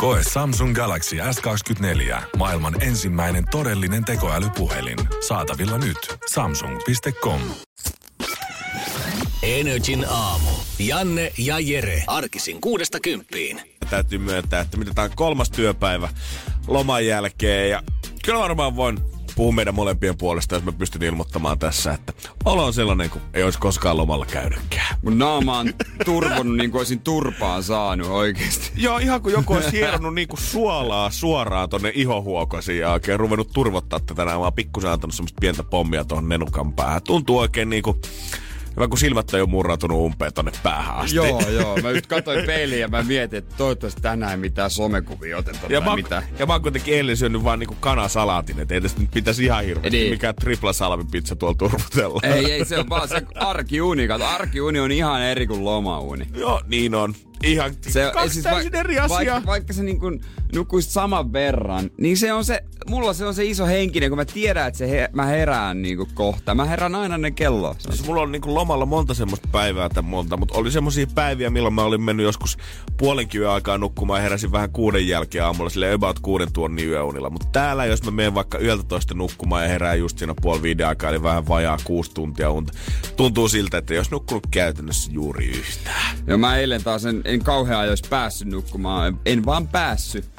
Koe Samsung Galaxy S24. Maailman ensimmäinen todellinen tekoälypuhelin. Saatavilla nyt. Samsung.com. Energin aamu. Janne ja Jere. Arkisin kuudesta kymppiin. Täytyy myöntää, että mitä tämä on kolmas työpäivä loman jälkeen. Ja kyllä varmaan voin puhua meidän molempien puolesta, jos mä pystyn ilmoittamaan tässä, että olo on sellainen, kuin ei olisi koskaan lomalla käynytkään. Mun naama on turvonnut niin kuin olisin turpaan saanut oikeesti. Joo, ihan kuin joku olisi hieronnut niinku suolaa suoraan tonne ihohuokosiin ja oikein ruvennut turvottaa tätä. Mä oon pikkusen antanut semmoista pientä pommia tuohon nenukan päähän. Tuntuu oikein niinku Hyvä, kun silmät on jo murrautunut umpeen tonne päähän asti. Joo, joo. Mä nyt katsoin peiliin ja mä mietin, että toivottavasti tänään ei mitään somekuvia oteta ja mä, mitään. ja mä oon kuitenkin eilen syönyt vaan niinku kanasalaatin, että ei tästä nyt pitäisi ihan hirveästi Niin. mikään tripla salvipizza tuolla turvutella. Ei, ei, se on vaan se arkiuni. Kato, arkiuni on ihan eri kuin lomauni. Joo, niin on. Ihan Se, kaksi siis täysin eri asiaa. Vaikka, vaikka se niin kuin nukkuisit saman verran, niin se on se, mulla se on se iso henkinen, kun mä tiedän, että se he, mä herään niin kuin kohta. Mä herään aina ne kello. Se on Siis mulla on niinku lomalla monta semmoista päivää tai monta, mutta oli semmoisia päiviä, milloin mä olin mennyt joskus puolenkin yön aikaa nukkumaan ja heräsin vähän kuuden jälkeen aamulla, sille about kuuden tuonnin yöunilla. Mutta täällä, jos mä menen vaikka yöltä toista nukkumaan ja herään just siinä puoli viiden aikaa, eli vähän vajaa kuusi tuntia unta, tuntuu siltä, että jos nukkunut käytännössä juuri yhtään. Ja mä eilen taas en, en kauhean ajoissa päässyt nukkumaan. En vaan päässyt.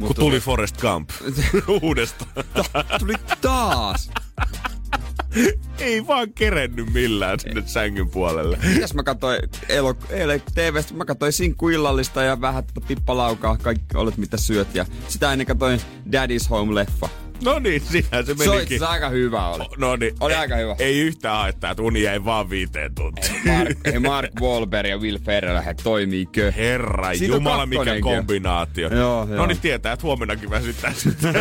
Kun tuli Forest Gump uudestaan. Tuli taas. Ei vaan kerennyt millään sinne sängyn puolelle. Mitäs mä katsoin elo, eilen TVstä, mä katsoin sinkkuillallista ja vähän tätä pippalaukaa, kaikki olet mitä syöt. Ja sitä ennen katsoin Daddy's Home-leffa. No niin, siinähän se menikin. se aika hyvä oli. No niin. Oli ei, aika hyvä. Ei yhtään haittaa, että uni jäi vaan viiteen tuntiin. Mark, ei Mark Wahlberg ja Will Ferrell, he toimiikö? Herra Siitä Jumala, mikä kombinaatio. Joo, no joo. niin tietää, että huomennakin väsyttää sitten.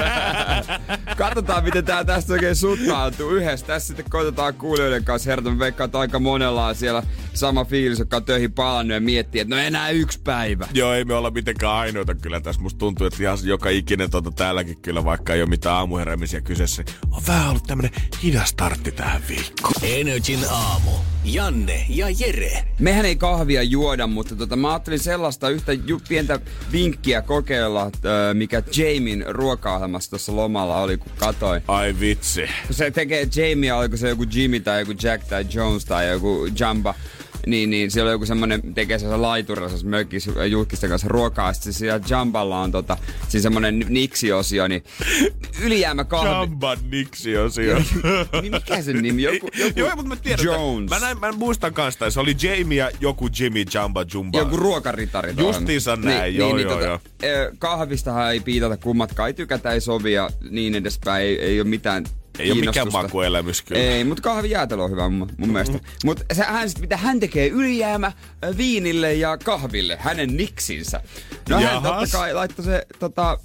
Katsotaan, miten tää tästä oikein suttautuu yhdessä. Tässä sitten koitetaan kuulijoiden kanssa herätä. Että aika monella on siellä sama fiilis, joka on töihin palannut ja miettii, että no enää yksi päivä. Joo, ei me olla mitenkään ainoita kyllä tässä. Musta tuntuu, että ihan joka ikinen tuota täälläkin kyllä, vaikka ei ole mitään aamuheräämisiä kyseessä. On vähän ollut tämmönen hidas startti tähän viikkoon. Energin aamu. Janne ja Jere. Mehän ei kahvia juoda, mutta tota, mä ajattelin sellaista yhtä ju- pientä vinkkiä kokeilla, että, ö, mikä Jamin ruoka-ohjelmassa tuossa lomalla oli, kun katoi. Ai vitsi. Se tekee Jamia, oliko se joku Jimmy tai joku Jack tai Jones tai joku Jamba, niin, niin siellä on joku semmonen, tekee sellaisen laiturilla sellaisen mökissä julkisten kanssa ruokaa. Sitten siellä Jamballa on tota, siinä semmonen niksi-osio, niin ylijäämä kahvi. Jamba Nixi osio. Niin mikä sen nimi? Joku, joku Joo, mutta mä tiedän, Jones. Mä, näin, mä muistan kanssa, se oli Jamie ja joku Jimmy Jamba Jumba. Joku ruokaritari. Justiinsa näin, joo, joo, joo. ö, Kahvistahan ei piitata kummatkaan, ei tykätä, ei sovi ja niin edespäin. Ei, ei ole mitään Ei ole mikään makuelämys kyllä. Ei, mutta kahvijäätelö on hyvä mun, mun mielestä. Mutta hän sit, mitä hän tekee, ylijäämä viinille ja kahville, hänen niksinsä. No hän Jahas. totta kai laittoi se tota,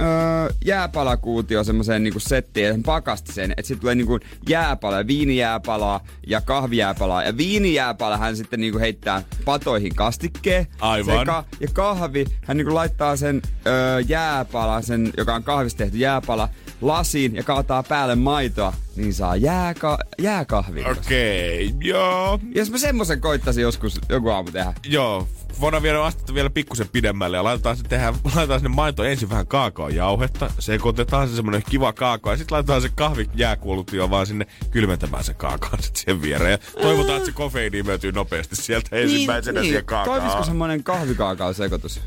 ö, jääpalakuutio semmoiseen niinku settiin, pakasti sen, että sitten tulee niinku jääpala, viinijääpalaa ja kahvijääpalaa. Ja viinijääpala hän sitten niinku heittää patoihin kastikkeen. Aivan. Sekä, ja kahvi, hän niinku laittaa sen ö, jääpala, sen, joka on kahvista tehty jääpala, lasiin ja kaataa päälle maitoa, niin saa jääka- jääkahvin. Okei, okay, joo. Jos mä semmosen koittaisin joskus joku aamu tehdä. Joo, voidaan viedä astetta vielä pikkusen pidemmälle ja laitetaan, se tehdä, laitetaan sinne maito ensin vähän kaakaojauhetta, sekoitetaan se semmonen kiva kaakao ja sitten laitetaan se kahvi jääkuolutio vaan sinne kylmentämään se kaakaon sit siihen viereen. Ja toivotaan, että se kofeiini imeytyy nopeasti sieltä ensimmäisenä siihen kaakaoon. Toimisiko semmonen kahvikaakao sekoitus?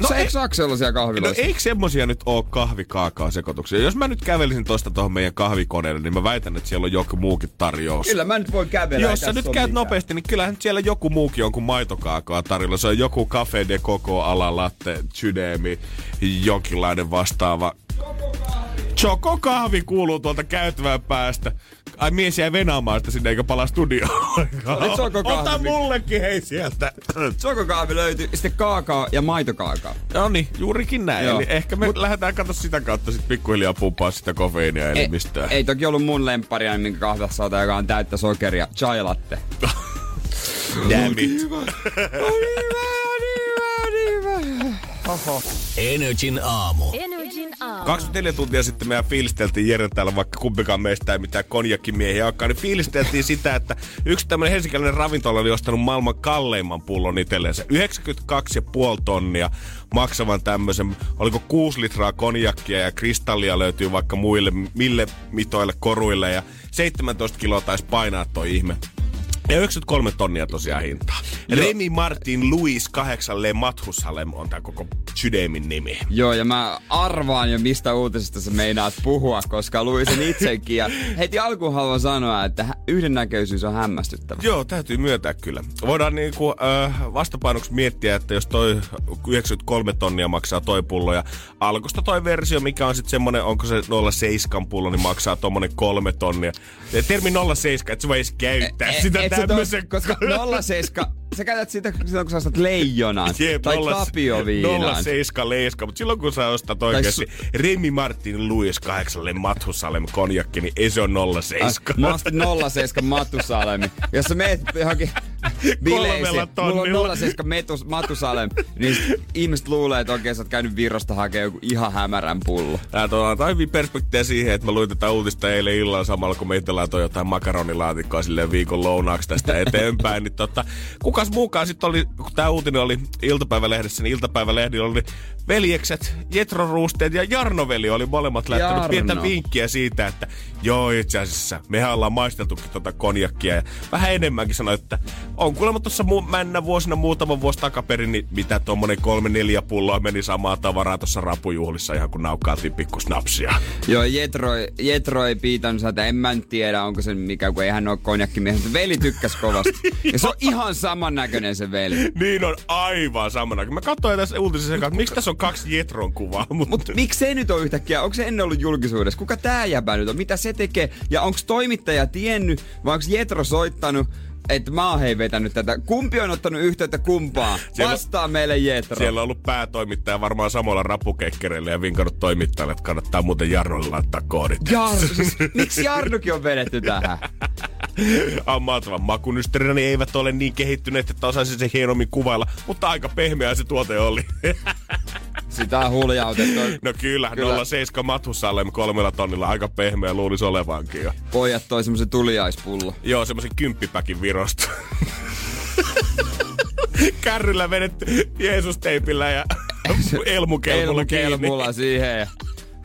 No No, se ei- eikö saa sellaisia No kahviloissa? eikö semmosia nyt oo kahvikaakao sekoituksia? Jos mä nyt kävelisin tosta tohon meidän kahvikoneelle, niin mä väitän, että siellä on joku muukin tarjous. Kyllä mä nyt voin kävellä. Jos sä nyt käyt mitään. nopeasti, niin kyllähän siellä joku muukin on kuin maitokaakoa tarjolla. Se on joku Cafe de Coco ala latte, sydämi, jonkinlainen vastaava. Choco kahvi kuuluu tuolta käytävän päästä. Ai mies jäi venaamaan sitä sinne eikä palaa studioon. Ota mullekin hei sieltä. Sokokahvi löytyy, sitten kaakao ja maitokaakao. No niin, juurikin näin. Joo. Eli ehkä me Mut, lähdetään katsoa sitä kautta sit pikkuhiljaa pumpaa sitä kofeiinia Ei, elimistöä. ei toki ollut mun lempparia, minkä kahvassa otan, joka on täyttä sokeria. Chai latte. Damn it. Energin aamu. Energin aamu. 24 tuntia sitten meidän fiilisteltiin Jere täällä, vaikka kumpikaan meistä ei mitään konjakkimiehiä olekaan, niin fiilisteltiin sitä, että yksi tämmöinen helsinkiläinen ravintola oli ostanut maailman kalleimman pullon itsellensä. 92,5 tonnia maksavan tämmöisen, oliko 6 litraa konjakkia ja kristallia löytyy vaikka muille, mille mitoille, koruille ja 17 kiloa taisi painaa toi ihme. Ja 93 tonnia tosiaan hintaa. Remi Martin Louis 8 Le Mathusalem on tää koko sydämin nimi. Joo, ja mä arvaan jo mistä uutisesta sä meinaat puhua, koska luin sen itsekin. Ja heti alkuun haluan sanoa, että yhdennäköisyys on hämmästyttävä. Joo, täytyy myöntää kyllä. Voidaan niinku, äh, vastapainoksi miettiä, että jos toi 93 tonnia maksaa toi pullo ja alkusta toi versio, mikä on sitten semmonen, onko se 07 pullo, niin maksaa tommonen kolme tonnia. Termi 07, et sä voi edes käyttää E- sitä et tämmösen. Koska 07, sä käytät sitä silloin, kun sä ostat leijonan Jep, tai nolla- tapioviinan. 07 leiska, mutta silloin kun sä ostat oikeesti Remi Martin Louis 8 Mathusalem konjakki, niin ei se on 07. Mä ostin 07 Matusalemi. Jos sä meet johonkin bileisiin, mulla on 07 metus, Matusalem, niin ihmiset luulee, että oikein sä oot käynyt Virosta hakemaan joku ihan hämärän pullo. Tää antaa hyvin perspektiä siihen, että mä luin tätä uutista eilen illalla samalla, kun me itse laitoin jotain makaronilaatikkoa silleen viikon lounaaksi tästä eteenpäin. niin tota, kukas muukaan sitten oli, kun tää uutinen oli iltapäivälehdessä, niin iltapäivälehdillä oli veljekset, Jetro Ruusteet ja Jarno-veli oli molemmat lähtenyt Jarno. pientä vinkkiä siitä, että joo itse asiassa mehän ollaan maisteltukin tota konjakkia ja vähän enemmänkin sanoi, että on kuulemma tuossa mu- männä vuosina muutama vuosi takaperin, niin mitä tuommoinen kolme neljä pulloa meni samaa tavaraa tuossa rapujuhlissa ihan kun naukkaatiin pikku snapsia. Joo, Jetro, Jetro ei piitannut sitä, en mä tiedä, onko se mikä, kun ei hän ole konjakkimies, mutta veli tykkäs kovasti. ja se on ihan samannäköinen se veli. Niin on aivan samana. Mä katsoin tässä uutisessa, että miksi tässä on kaksi Jetron kuvaa. Mutta Mutta miksi se nyt on yhtäkkiä? Onko se ennen ollut julkisuudessa? Kuka tää jäbä nyt on? Mitä se tekee? Ja onko toimittaja tiennyt vai onko Jetro soittanut, että mä oon hei vetänyt tätä? Kumpi on ottanut yhteyttä kumpaa? Siellä- Vastaa meille Jetro. siellä on ollut päätoimittaja varmaan samalla rapukekkereillä ja vinkannut toimittajalle, että kannattaa muuten Jarnolle laittaa koodit. Jarno, siis, miksi Jarnokin on vedetty tähän? Ammaatavan makunysterinä niin eivät ole niin kehittyneet, että osaisi se hienommin kuvailla, mutta aika pehmeä se tuote oli. Sitä on huljautettu. no kyllä, Kyllä. 07 Mathusalem kolmella tonnilla aika pehmeä luulisi olevankin jo. Pojat toi semmosen tuliaispullo. Joo, semmoisen kymppipäkin virosta. Kärryllä vedetty Jeesus-teipillä ja elmukelmulla kiinni. Elmukelmulla siihen ja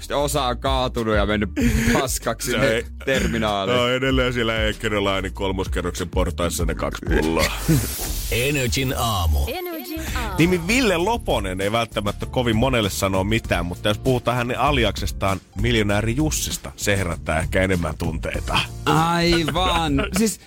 sitten osa on kaatunut ja mennyt paskaksi Se sinne ei- terminaaliin. No edelleen siellä Eekkerolainen kolmoskerroksen portaissa ne kaksi pulloa. Energin aamu. Energin aamu. Nimi Ville Loponen ei välttämättä kovin monelle sanoa mitään, mutta jos puhutaan hänen aliaksestaan miljonääri Jussista, se herättää ehkä enemmän tunteita. Aivan. siis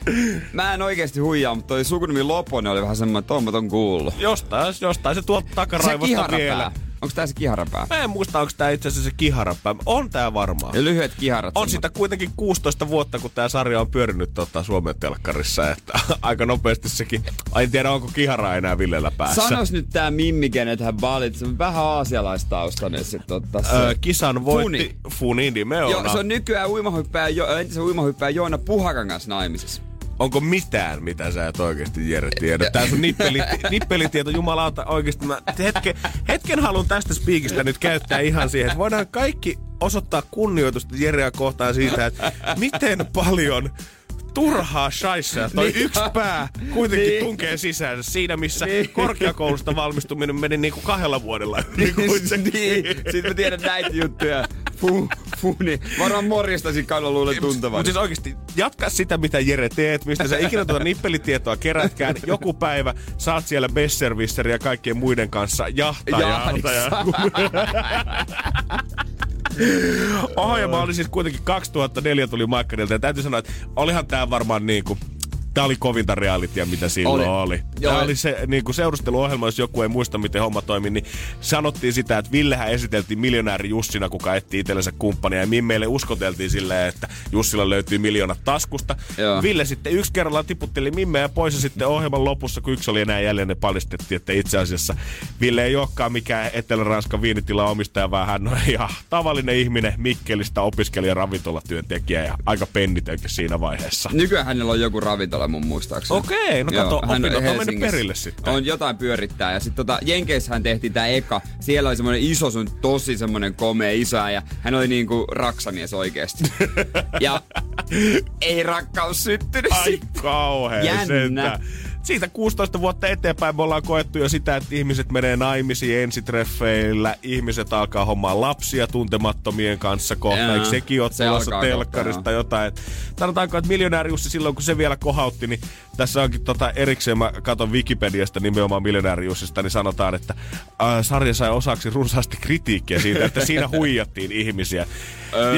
mä en oikeesti huijaa, mutta toi sukunimi Loponen oli vähän semmoinen, että ton kuullut. Jostain, jostain se tuolta takaraivosta vielä. Onko tää se kiharapää? Mä en muista, onko tää itse asiassa se kiharapää. On tää varmaan. Ja lyhyet kiharat. On sitä kuitenkin 16 vuotta, kun tämä sarja on pyörinyt tota, Suomen telkkarissa, että aika nopeasti sekin. Ai en tiedä, onko kihara enää Villellä päässä. Sanos nyt tää Mimmi, kenet hän valitsi. Vähän aasialaistaustainen se totta. Se. Öö, kisan voitti Funi. Funi. Joo, se on nykyään uimahyppääjä, jo, entisen uimahyppääjä Joona Puhakan kanssa naimisissa. Onko mitään, mitä sä et oikeasti Jere tiedä? Tää sun nippeli, nippelitieto, jumalauta, oikeasti mä hetken, hetken haluan tästä spiikistä nyt käyttää ihan siihen, että voidaan kaikki osoittaa kunnioitusta Jereä kohtaan siitä, että miten paljon turhaa shaissaa toi Niin. yksi pää kuitenkin Niin. tunkee sisään siinä, missä Niin. korkeakoulusta valmistuminen meni niinku kahdella vuodella. niin, kuitenkin. sitten mä tiedän näitä juttuja. Fu, fu, niin. Varmaan morjestaisin kaudella luulen tuntevan. Mutta siis oikeasti, jatka sitä, mitä Jere teet, mistä sä ikinä tuota nippelitietoa kerätkään. Joku päivä saat siellä Besserwisserin ja kaikkien muiden kanssa jahtaa jahtaa. Ja... Oho, ja mä olin siis kuitenkin 2004 tuli Maikkarilta ja täytyy sanoa, että olihan tää varmaan niinku Tää oli kovinta realitya, mitä silloin Oli. oli. Joo. Oli se niin kuin seurusteluohjelma, jos joku ei muista, miten homma toimi, niin sanottiin sitä, että Villehän esiteltiin miljonääri Jussina, kuka etsii itsellensä kumppania. Ja meille uskoteltiin silleen, että Jussilla löytyy miljoonat taskusta. Joo. Ville sitten yksi kerralla tiputteli Mimmeä pois ja sitten ohjelman lopussa, kun yksi oli enää jäljellä, niin paljastettiin, että itse asiassa Ville ei olekaan mikään Etelä-Ranskan viinitilan omistaja, vaan hän on ihan tavallinen ihminen, Mikkelistä opiskelija, ravintolatyöntekijä ja aika pennitökin siinä vaiheessa. Nykyään hänellä on joku ravintola mun muistaakseni. Okei, no kato, hän opinnot on mennyt perille sitten. On jotain pyörittää. Ja sitten tota, Jenkeissähän tehtiin tää eka. Siellä oli semmonen iso sun tosi semmonen komea iso ja hän oli niinku raksamies oikeesti. ja ei rakkaus syttynyt Ai kauhean Jännä. sentään. Siitä 16 vuotta eteenpäin me ollaan koettu jo sitä, että ihmiset menee naimisiin ensitreffeillä, ihmiset alkaa hommaa lapsia tuntemattomien kanssa kohta. Eikö sekin ole se tulossa telkkarista kohta, jotain? Et Sanotaanko, että miljonääri Jussi silloin, kun se vielä kohautti, niin tässä onkin tota erikseen, mä katon Wikipediasta nimenomaan miljonääri Jussista, niin sanotaan, että äh, sarja sai osaksi runsaasti kritiikkiä siitä, että siinä huijattiin ihmisiä.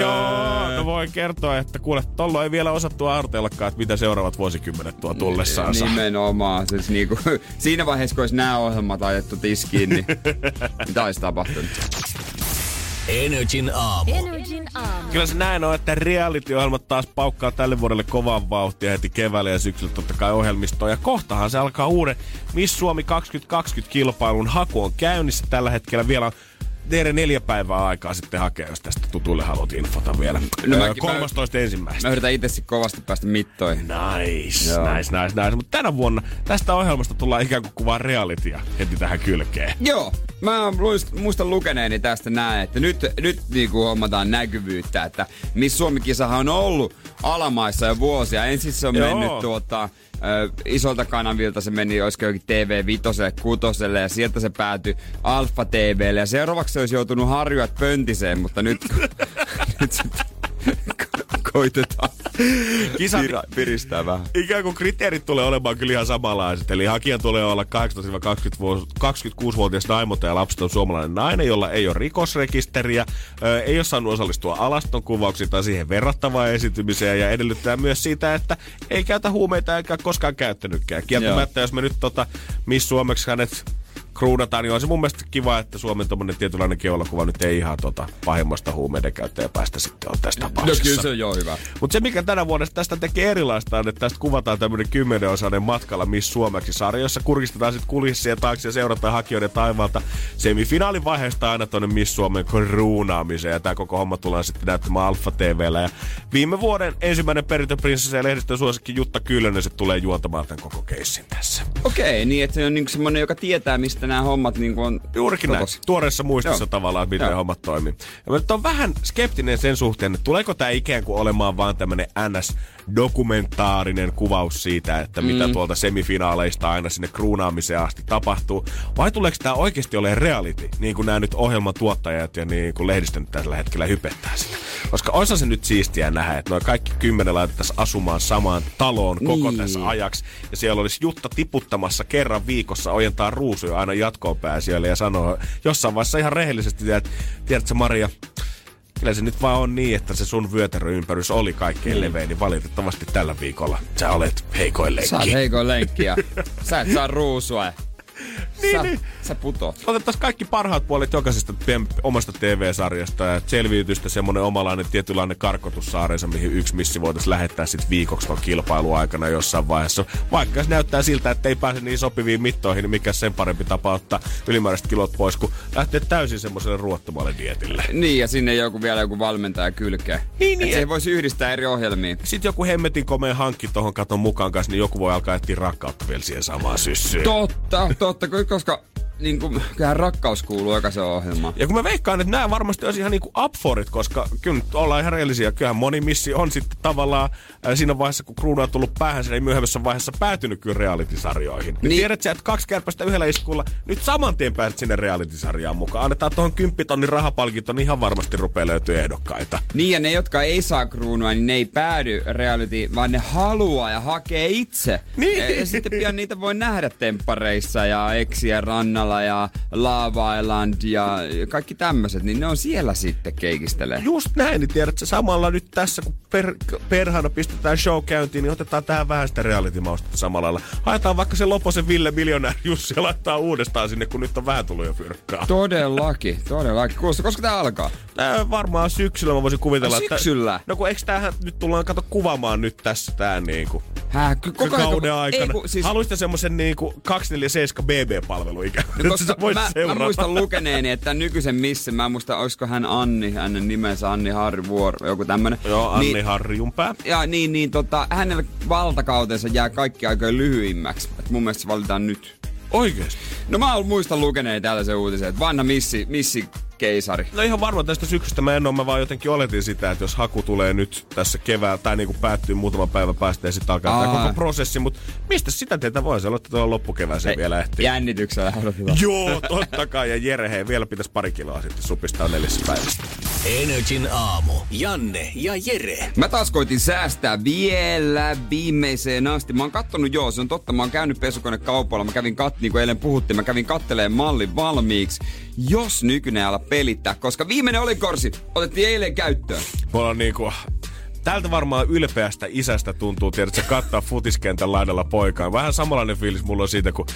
Joo, no voin kertoa, että kuule, tollo ei vielä osattu artellakaan, että mitä seuraavat vuosikymmenet tuo tullessaansa. Nimenomaan. Siis niinku, siinä vaiheessa, kun olisi nämä ohjelmat ajettu tiskiin, niin mitä olisi tapahtunut? Energin aamu. Energin aamu. Kyllä se näin on, että reality-ohjelmat taas paukkaa tälle vuodelle kovan vauhtia heti keväällä ja syksyllä totta kai ohjelmistoon. Ja kohtahan se alkaa uuden Miss Suomi 2020 kilpailun haku on käynnissä tällä hetkellä vielä on teidän neljä päivää aikaa sitten hakea, jos tästä tutuille haluat infota vielä. No Öö, mä- 13 ensimmäistä. Mä yritän itse kovasti päästä mittoihin. Nice, Joo. nice, nice, nice. Mutta tänä vuonna tästä ohjelmasta tullaan ikään kuin kuvaa realitya heti tähän kylkeen. Joo, mä muistan lukeneeni tästä näin, että nyt, nyt niinku hommataan näkyvyyttä, että Miss Suomi-kisahan on ollut alamaissa jo vuosia. Ensin se on. Joo. mennyt tuota, ö, isolta kanavilta se meni, olisiko jokin TV Vitoselle, Kutoselle ja sieltä se päätyi Alfa TVlle ja seuraavaksi se olisi joutunut harjuat pöntiseen, mutta nyt, nyt koitetaan Kisa- pira- piristää vähän. ikään kuin kriteerit tulee olemaan kyllä ihan samanlaiset. Eli hakija tulee olla 18-26-vuotias naimota ja lapseton suomalainen nainen, jolla ei ole rikosrekisteriä, ei ole saanut osallistua alaston kuvauksiin tai siihen verrattavaan esitymiseen ja edellyttää myös siitä, että ei käytä huumeita eikä koskaan käyttänytkään. Kieltämättä, jos me nyt tota, Miss Suomeksi hänet kruunataan, niin on se mun mielestä kiva, että Suomen tommonen tietynlainen keulakuva nyt ei ihan tota pahimmasta huumeiden käyttäjä päästä sitten on tässä No tapauksessa. kyllä se on jo hyvä. Mutta se, mikä tänä vuonna tästä tekee erilaista, on, että tästä kuvataan tämmöinen kymmenenosainen matkalla Miss Suomeksi sarja, jossa kurkistetaan sitten kulissien taakse ja seurataan hakijoiden taivaalta semifinaalin vaiheesta aina tuonne Miss Suomen kruunaamiseen. Ja tämä koko homma tullaan sitten näyttämään Alfa TVllä. Ja viime vuoden ensimmäinen perintöprinsessa ja lehdistön suosikki Jutta Kyllönen se tulee juontamaan tämän koko keissin tässä. Okei, niin että se on niinku semmonen, joka tietää, mistä nämä hommat niinku on Juurikin näin. Tuoreessa muistissa Joo. tavallaan, että miten Joo. hommat toimii. Ja mä nyt on vähän skeptinen sen suhteen, että tuleeko tämä ikään kuin olemaan vaan tämmönen NS-dokumentaarinen kuvaus siitä, että mitä Mm. tuolta semifinaaleista aina sinne kruunaamiseen asti tapahtuu. Vai tuleeko tämä oikeasti olemaan reality, niin kuin nämä nyt ohjelman tuottajat ja niin kuin lehdistö nyt tällä hetkellä hypettää sitä. Koska oisa se nyt siistiä nähdä, että noin kaikki kymmenen laitettaisiin asumaan samaan taloon koko Niin. tässä ajaksi. Ja siellä olisi Jutta tiputtamassa kerran viikossa, ojentaa ruusuja aina jatkoon pääsijöille ja sanoo jossain vaiheessa ihan rehellisesti, että tiedätkö Maria, Kyllä se nyt vaan on niin, että se sun vyötäröympärys oli kaikkein Niin. levein, niin valitettavasti tällä viikolla sä olet heikoin lenkki. Sä oot heikoin lenkki ja sä et saa ruusua. Niin, sä, niin. sä. Otettaisiin kaikki parhaat puolet jokaisesta teidän omasta TV-sarjasta ja selviytystä semmonen omalainen tietynlainen karkotussaarensa, mihin yksi missi voitaisiin lähettää sit viikoksi tuon kilpailuaikana jossain vaiheessa. Vaikka se näyttää siltä, että ei pääse niin sopiviin mittoihin, niin mikä sen parempi tapa ottaa ylimääräiset kilot pois, kuin lähteä täysin semmoiselle ruottomalle dietille. Niin, ja sinne joku vielä joku valmentaja kylkee. Niin, niin, Et se voisi yhdistää eri ohjelmiin. Sitten joku hemmetin komea hankki tuohon katon mukaan kanssa, niin joku voi alkaa etsiä rakkautta vielä siihen samaan syssyyn. Totta, totta, koska niin kuin, kyllähän rakkaus kuuluu jokaisen ohjelmaan. Ja kun mä veikkaan, että nämä varmasti olisi ihan niinku upforit, koska kyllä nyt ollaan ihan rehellisiä. Kyllähän moni missi on sitten tavallaan äh, siinä vaiheessa, kun kruunu on tullut päähän, sen ei myöhemmässä vaiheessa päätynyt kyllä reality-sarjoihin. Niin. Niin. Tiedät sä, että kaksi kärpästä yhdellä iskulla, nyt saman tien pääset sinne reality-sarjaan mukaan. Annetaan tuohon kymppitonnin rahapalkinto, niin ihan varmasti rupeaa löytyä ehdokkaita. Niin, ja ne, jotka ei saa kruunua, niin ne ei päädy reality, vaan ne haluaa ja hakee itse. Niin. Ja, ja sitten pian niitä voi nähdä temppareissa ja eksiä rannalla Ilmalla ja Lava Island ja kaikki tämmöiset, niin ne on siellä sitten keikistelee. Just näin, niin tiedätkö, samalla nyt tässä, kun per, perhana pistetään show käyntiin, niin otetaan tähän vähän sitä reality-maustetta samalla lailla. Haetaan vaikka se Loposen Ville miljonääri Jussi ja laittaa uudestaan sinne, kun nyt on vähän tullut jo fyrkkaa. Todellakin, todellakin. Kuulostaa, koska tää alkaa? Tää varmaan syksyllä mä voisin kuvitella, että... syksyllä? No kun eikö tämähän nyt tullaan kato kuvaamaan nyt tässä tää niinku... Hää, koko ajan, kauden aikana. Ei, kun, siis, Haluaisitte semmosen niinku 247 BB-palvelu ikään. No, koska sitä voisi mä, mä, seurata. muistan lukeneeni, että nykyisen missä, mä muista, olisiko hän Anni, hänen nimensä Anni Harri Vuoro, joku tämmönen. Joo, Anni niin, Harjunpää. ja niin, niin tota, hänellä valtakautensa jää kaikki aikojen lyhyimmäksi. Et mun mielestä se valitaan nyt. Oikeesti? No mä muistan lukeneeni tällaisen uutisen, että vanha missi, missi keisari. No ihan varma tästä syksystä mä en ole, mä vaan jotenkin oletin sitä, että jos haku tulee nyt tässä keväällä tai niinku päättyy muutama päivä päästä ja sitten alkaa tämä koko prosessi, mutta mistä sitä teitä voi olla, että tuolla loppukevääseen vielä ehtii? Jännityksellä odotetaan. Joo, totta kai. Ja Jere, hei, vielä pitäisi pari kiloa sitten supistaa neljässä päivässä. Energin aamu. Janne ja Jere. Mä taas koitin säästää vielä viimeiseen asti. Mä oon kattonut, joo, se on totta, mä oon käynyt pesukonekaupalla. Mä kävin kat, niin kuin eilen puhuttiin, mä kävin katteleen mallin valmiiksi. Jos nykyinen ala pelittää, koska viimeinen oli korsi, otettiin eilen käyttöön. Mulla on niinku... Tältä varmaan ylpeästä isästä tuntuu, tiedätkö, kattaa futiskentän laidalla poikaan. Vähän samanlainen fiilis mulla on siitä, kun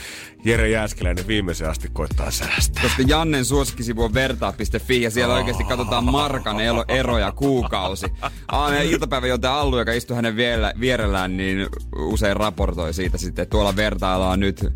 Jere Jääskeläinen viimeisen asti koittaa säästää. Koska Jannen suosikkisivu on vertaa.fi ja siellä oikeasti katsotaan markan eroja kuukausi. Aina iltapäivä joten Allu, joka istuu hänen vielä, vierellään, niin usein raportoi siitä sitten, että tuolla vertaillaan nyt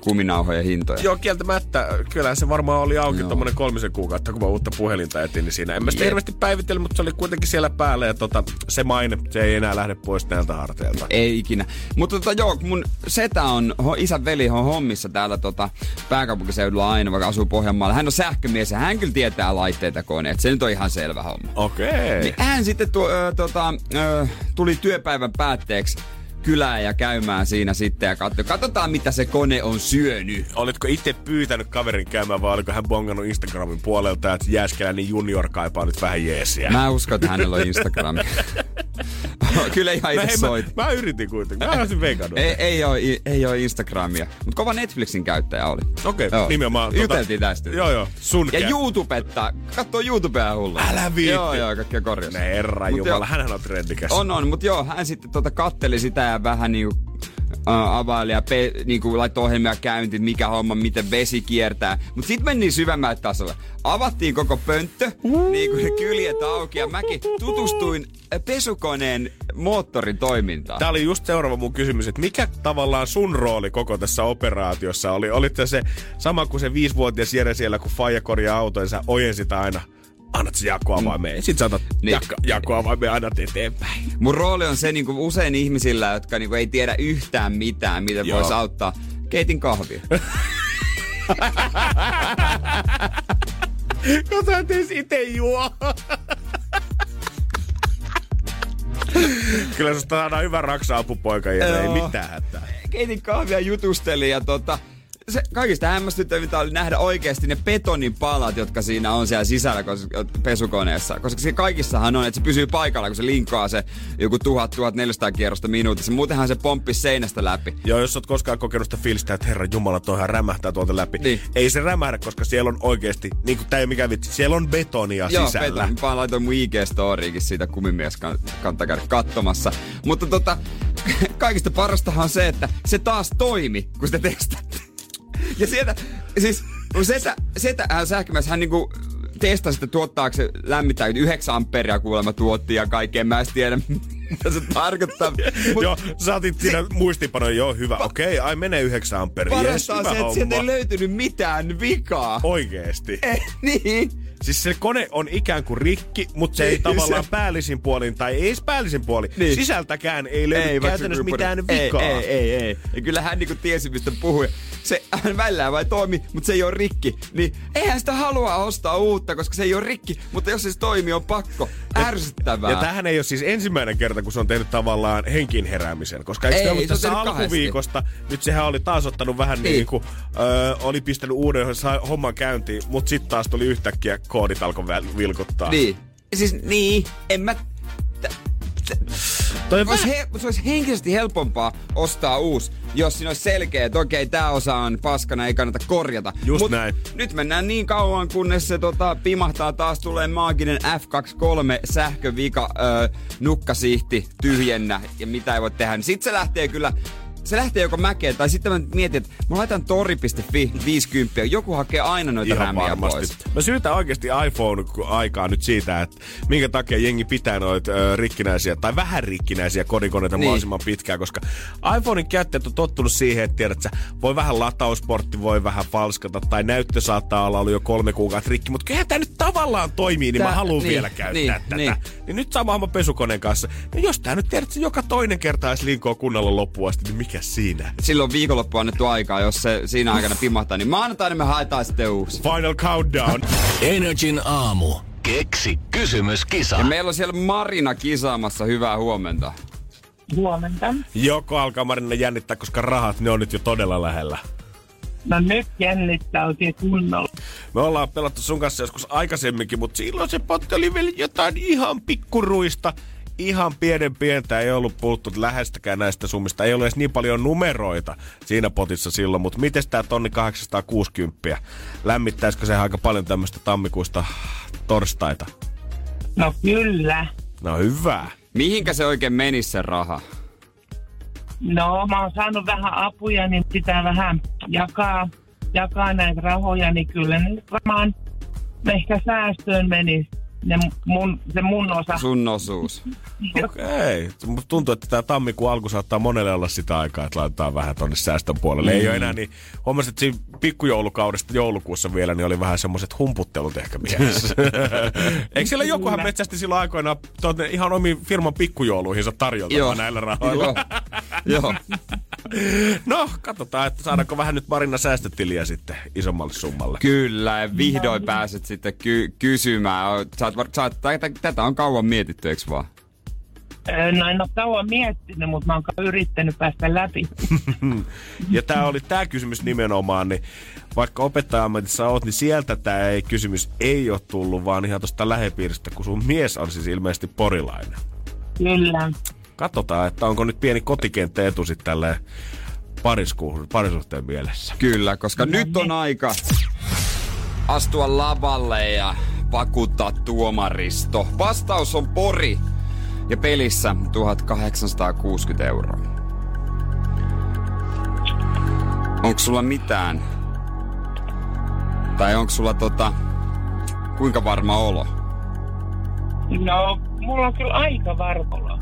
kuminauhojen hintoja. Joo, kieltämättä. Kyllä se varmaan oli auki Joo. tommonen kolmisen kuukautta, kun mä uutta puhelinta etin, niin siinä en mä sitä hirveästi päivitellyt, mutta se oli kuitenkin siellä päällä ja tota, se maine, se ei enää lähde pois näiltä harteilta. Ei ikinä. Mutta tota, joo, mun setä on, ho, isän veli on hommissa täällä tota, pääkaupunkiseudulla aina, vaikka asuu Pohjanmaalla. Hän on sähkömies ja hän kyllä tietää laitteita ja koneet. Se nyt on ihan selvä homma. Okei. Niin hän sitten tu, ö, tota, ö, tuli työpäivän päätteeksi kylään ja käymään siinä sitten ja katso, katsotaan mitä se kone on syönyt. Olitko itse pyytänyt kaverin käymään vai oliko hän bongannut Instagramin puolelta, että Jääskeläinen junior kaipaa nyt vähän jeesiä? Mä uskon, että hänellä on Instagram. Kyllä ihan itse soit. mä, mä, yritin kuitenkin. Mä olisin veikannut. Ei, ei, ole, ei ole Instagramia. Mutta kova Netflixin käyttäjä oli. Okei, Joo. nimenomaan. Juteltiin tästä. Joo, joo. Sun Ja YouTubetta. Katsoo YouTubea hullu. Älä viitti. Joo, joo, kaikkia korjasi. Herra Mut Jumala, hänhän on trendikäs. On, on, mutta joo, hän sitten tota katteli sitä ja vähän niinku uh, availi ja pe, niinku laittoi ohjelmia käyntiin, mikä homma, miten vesi kiertää. Mutta sitten meni syvemmälle tasolle. Avattiin koko pönttö, niinku ne kyljet auki ja mäkin tutustuin pesukoneen moottorin toimintaan. Tämä oli just seuraava mun kysymys, että mikä tavallaan sun rooli koko tässä operaatiossa oli? Olit sä se sama kuin se viisivuotias Jere siellä, kun faija korjaa autoa ja sä ojensit aina annat se jakoavaimeen. Mm. Sitten sä otat Niin. niin. jak- jakoavaimeen aina eteenpäin. Mun rooli on se niinku usein ihmisillä, jotka niinku ei tiedä yhtään mitään, miten Joo. voisi auttaa. Keitin kahvia. No sä et edes ite juo. Kyllä susta saadaan hyvä raksa apupoika ja ei mitään hätää. Keitin kahvia, jutustelin ja tota, se kaikista hämmästyttävintä oli nähdä oikeasti ne betonin palat, jotka siinä on siellä sisällä koska, pesukoneessa. Koska se kaikissahan on, että se pysyy paikalla, kun se linkoaa se joku 1000-1400 kierrosta minuutissa. Muutenhan se pomppi seinästä läpi. Joo, jos oot koskaan kokenut sitä fiilistä, että herra jumala, toihan rämähtää tuolta läpi. Niin. Ei se rämähdä, koska siellä on oikeasti, niin kuin tää ei mikään vitsi, siellä on betonia Joo, sisällä. Peter, mä laitoin mun IG-storiikin siitä kumimies kan- kannattaa käydä katsomassa. Mutta tota, kaikista parastahan on se, että se taas toimi, kun sitä testattiin. Ja sieltä, siis setä, setä hän sähkömies, hän niinku testasi, että tuottaako se lämmittää 9 amperia kuulemma tuotti ja kaikkea. Mä en tiedä, mitä se tarkoittaa. Mut Joo, sä otit siinä muistiinpanoja, joo hyvä, okei, ai menee 9 amperia. Yes, parasta on se, että sieltä ei löytynyt mitään vikaa. Oikeesti. Eh, niin. Siis se kone on ikään kuin rikki, mutta se ei Niin, tavallaan se- päällisin puolin, tai ei päällisin puoli. Niin. Sisältäkään ei löydy vaikka käytännössä mitään vikaa. Ei, ei, ei, ei. Ja kyllä hän niinku tiesi, mistä puhui. Se hän välillä vai toimi, mutta se ei ole rikki. Niin eihän sitä halua ostaa uutta, koska se ei ole rikki. Mutta jos se toimii, on pakko. Ärsyttävää. Ja tämähän ei ole siis ensimmäinen kerta, kun se on tehnyt tavallaan henkiin heräämisen. Koska eikö Ei, se ollut tässä tehnyt kahdesti. alkuviikosta? Nyt sehän oli taas ottanut vähän niin, Niin. kuin, öö, oli pistänyt uuden homman käyntiin, mutta sitten taas tuli yhtäkkiä koodit alkoi vilkuttaa. Niin. Siis niin, en mä... t- t- Toi Olisi he, se olisi henkisesti helpompaa ostaa uusi, jos siinä olisi selkeä, että okei, tämä osa on paskana, ei kannata korjata. Just näin. Nyt mennään niin kauan, kunnes se tota, pimahtaa taas, tulee maaginen F23 sähkövika, ö, nukkasihti, tyhjennä ja mitä ei voi tehdä. Niin sit se lähtee kyllä se lähtee joko mäkeen, tai sitten mä mietin, että mä laitan tori.fi 50, joku hakee aina noita Ihan rämiä varmasti. pois. Mä syytän oikeasti iPhone-aikaa nyt siitä, että minkä takia jengi pitää noita ö, rikkinäisiä tai vähän rikkinäisiä kodikoneita Niin. mahdollisimman pitkään, koska iPhonein käyttäjät on tottunut siihen, että tiedät sä, voi vähän latausportti, voi vähän falskata tai näyttö saattaa olla ollut jo kolme kuukautta rikki, mutta kyllähän tämä nyt tavallaan toimii, niin Tää- mä haluan niin, vielä käyttää niin, tätä. niin. Niin. nyt sama homma pesukoneen kanssa. No jos tää nyt tiedät, että joka toinen kerta edes linkoo kunnolla loppuun asti, niin mikä siinä? Silloin viikonloppu annettu aikaa, jos se siinä aikana pimahtaa, niin maanantaina me haetaan sitten uusi. Final countdown. Energin aamu. Keksi kysymyskisa. Ja meillä on siellä Marina kisaamassa. Hyvää huomenta. Huomenta. Joko alkaa Marina jännittää, koska rahat, ne on nyt jo todella lähellä. No nyt jännittää oikein kunnolla. Me ollaan pelattu sun kanssa joskus aikaisemminkin, mutta silloin se potti oli vielä jotain ihan pikkuruista. Ihan pienen pientä, ei ollut puhuttu lähestäkään näistä summista. Ei ole edes niin paljon numeroita siinä potissa silloin, mutta miten tämä tonni 860? Lämmittäisikö se aika paljon tämmöistä tammikuista torstaita? No kyllä. No hyvä. Mihinkä se oikein menisi se raha? No mä oon saanut vähän apuja, niin pitää vähän jakaa, jakaa näitä rahoja, niin kyllä ne nyt varmaan ehkä säästöön menisi ne mun, se mun osa. Sun osuus. Okei. Musta tuntuu, että tämä tammikuun alku saattaa monelle olla sitä aikaa, että laitetaan vähän tonne säästön puolelle. Mm. Ei ole enää niin, huomasin, että siinä pikkujoulukaudesta joulukuussa vielä, niin oli vähän semmoiset humputtelut ehkä mielessä. Eikö siellä jokuhan metsästi silloin aikoina tonne ihan omiin firman pikkujouluihinsa tarjoltamaan näillä rahoilla? Joo. No, katsotaan, että saadaanko vähän nyt Marina säästötiliä sitten isommalle summalle. Kyllä, ja vihdoin pääset sitten ky- kysymään. Sä oot, var- sä oot, tätä, tätä on kauan mietitty, eikö vaan? No en ole kauan miettinyt, mutta mä oon yrittänyt päästä läpi. Ja tämä oli tämä kysymys nimenomaan, niin vaikka opettaja-ammatissa oot, niin sieltä tämä ei, kysymys ei ole tullut, vaan ihan tuosta lähepiiristä, kun sun mies on siis ilmeisesti porilainen. Kyllä. Katsotaan, että onko nyt pieni kotikenttä etu sitten tälleen parisku- parisuhteen mielessä. Kyllä, koska nyt on aika astua lavalle ja vakuuttaa tuomaristo. Vastaus on Pori ja pelissä 1860 euroa. Onko sulla mitään? Tai onko sulla tota, kuinka varma olo? No, mulla on kyllä aika varmolla.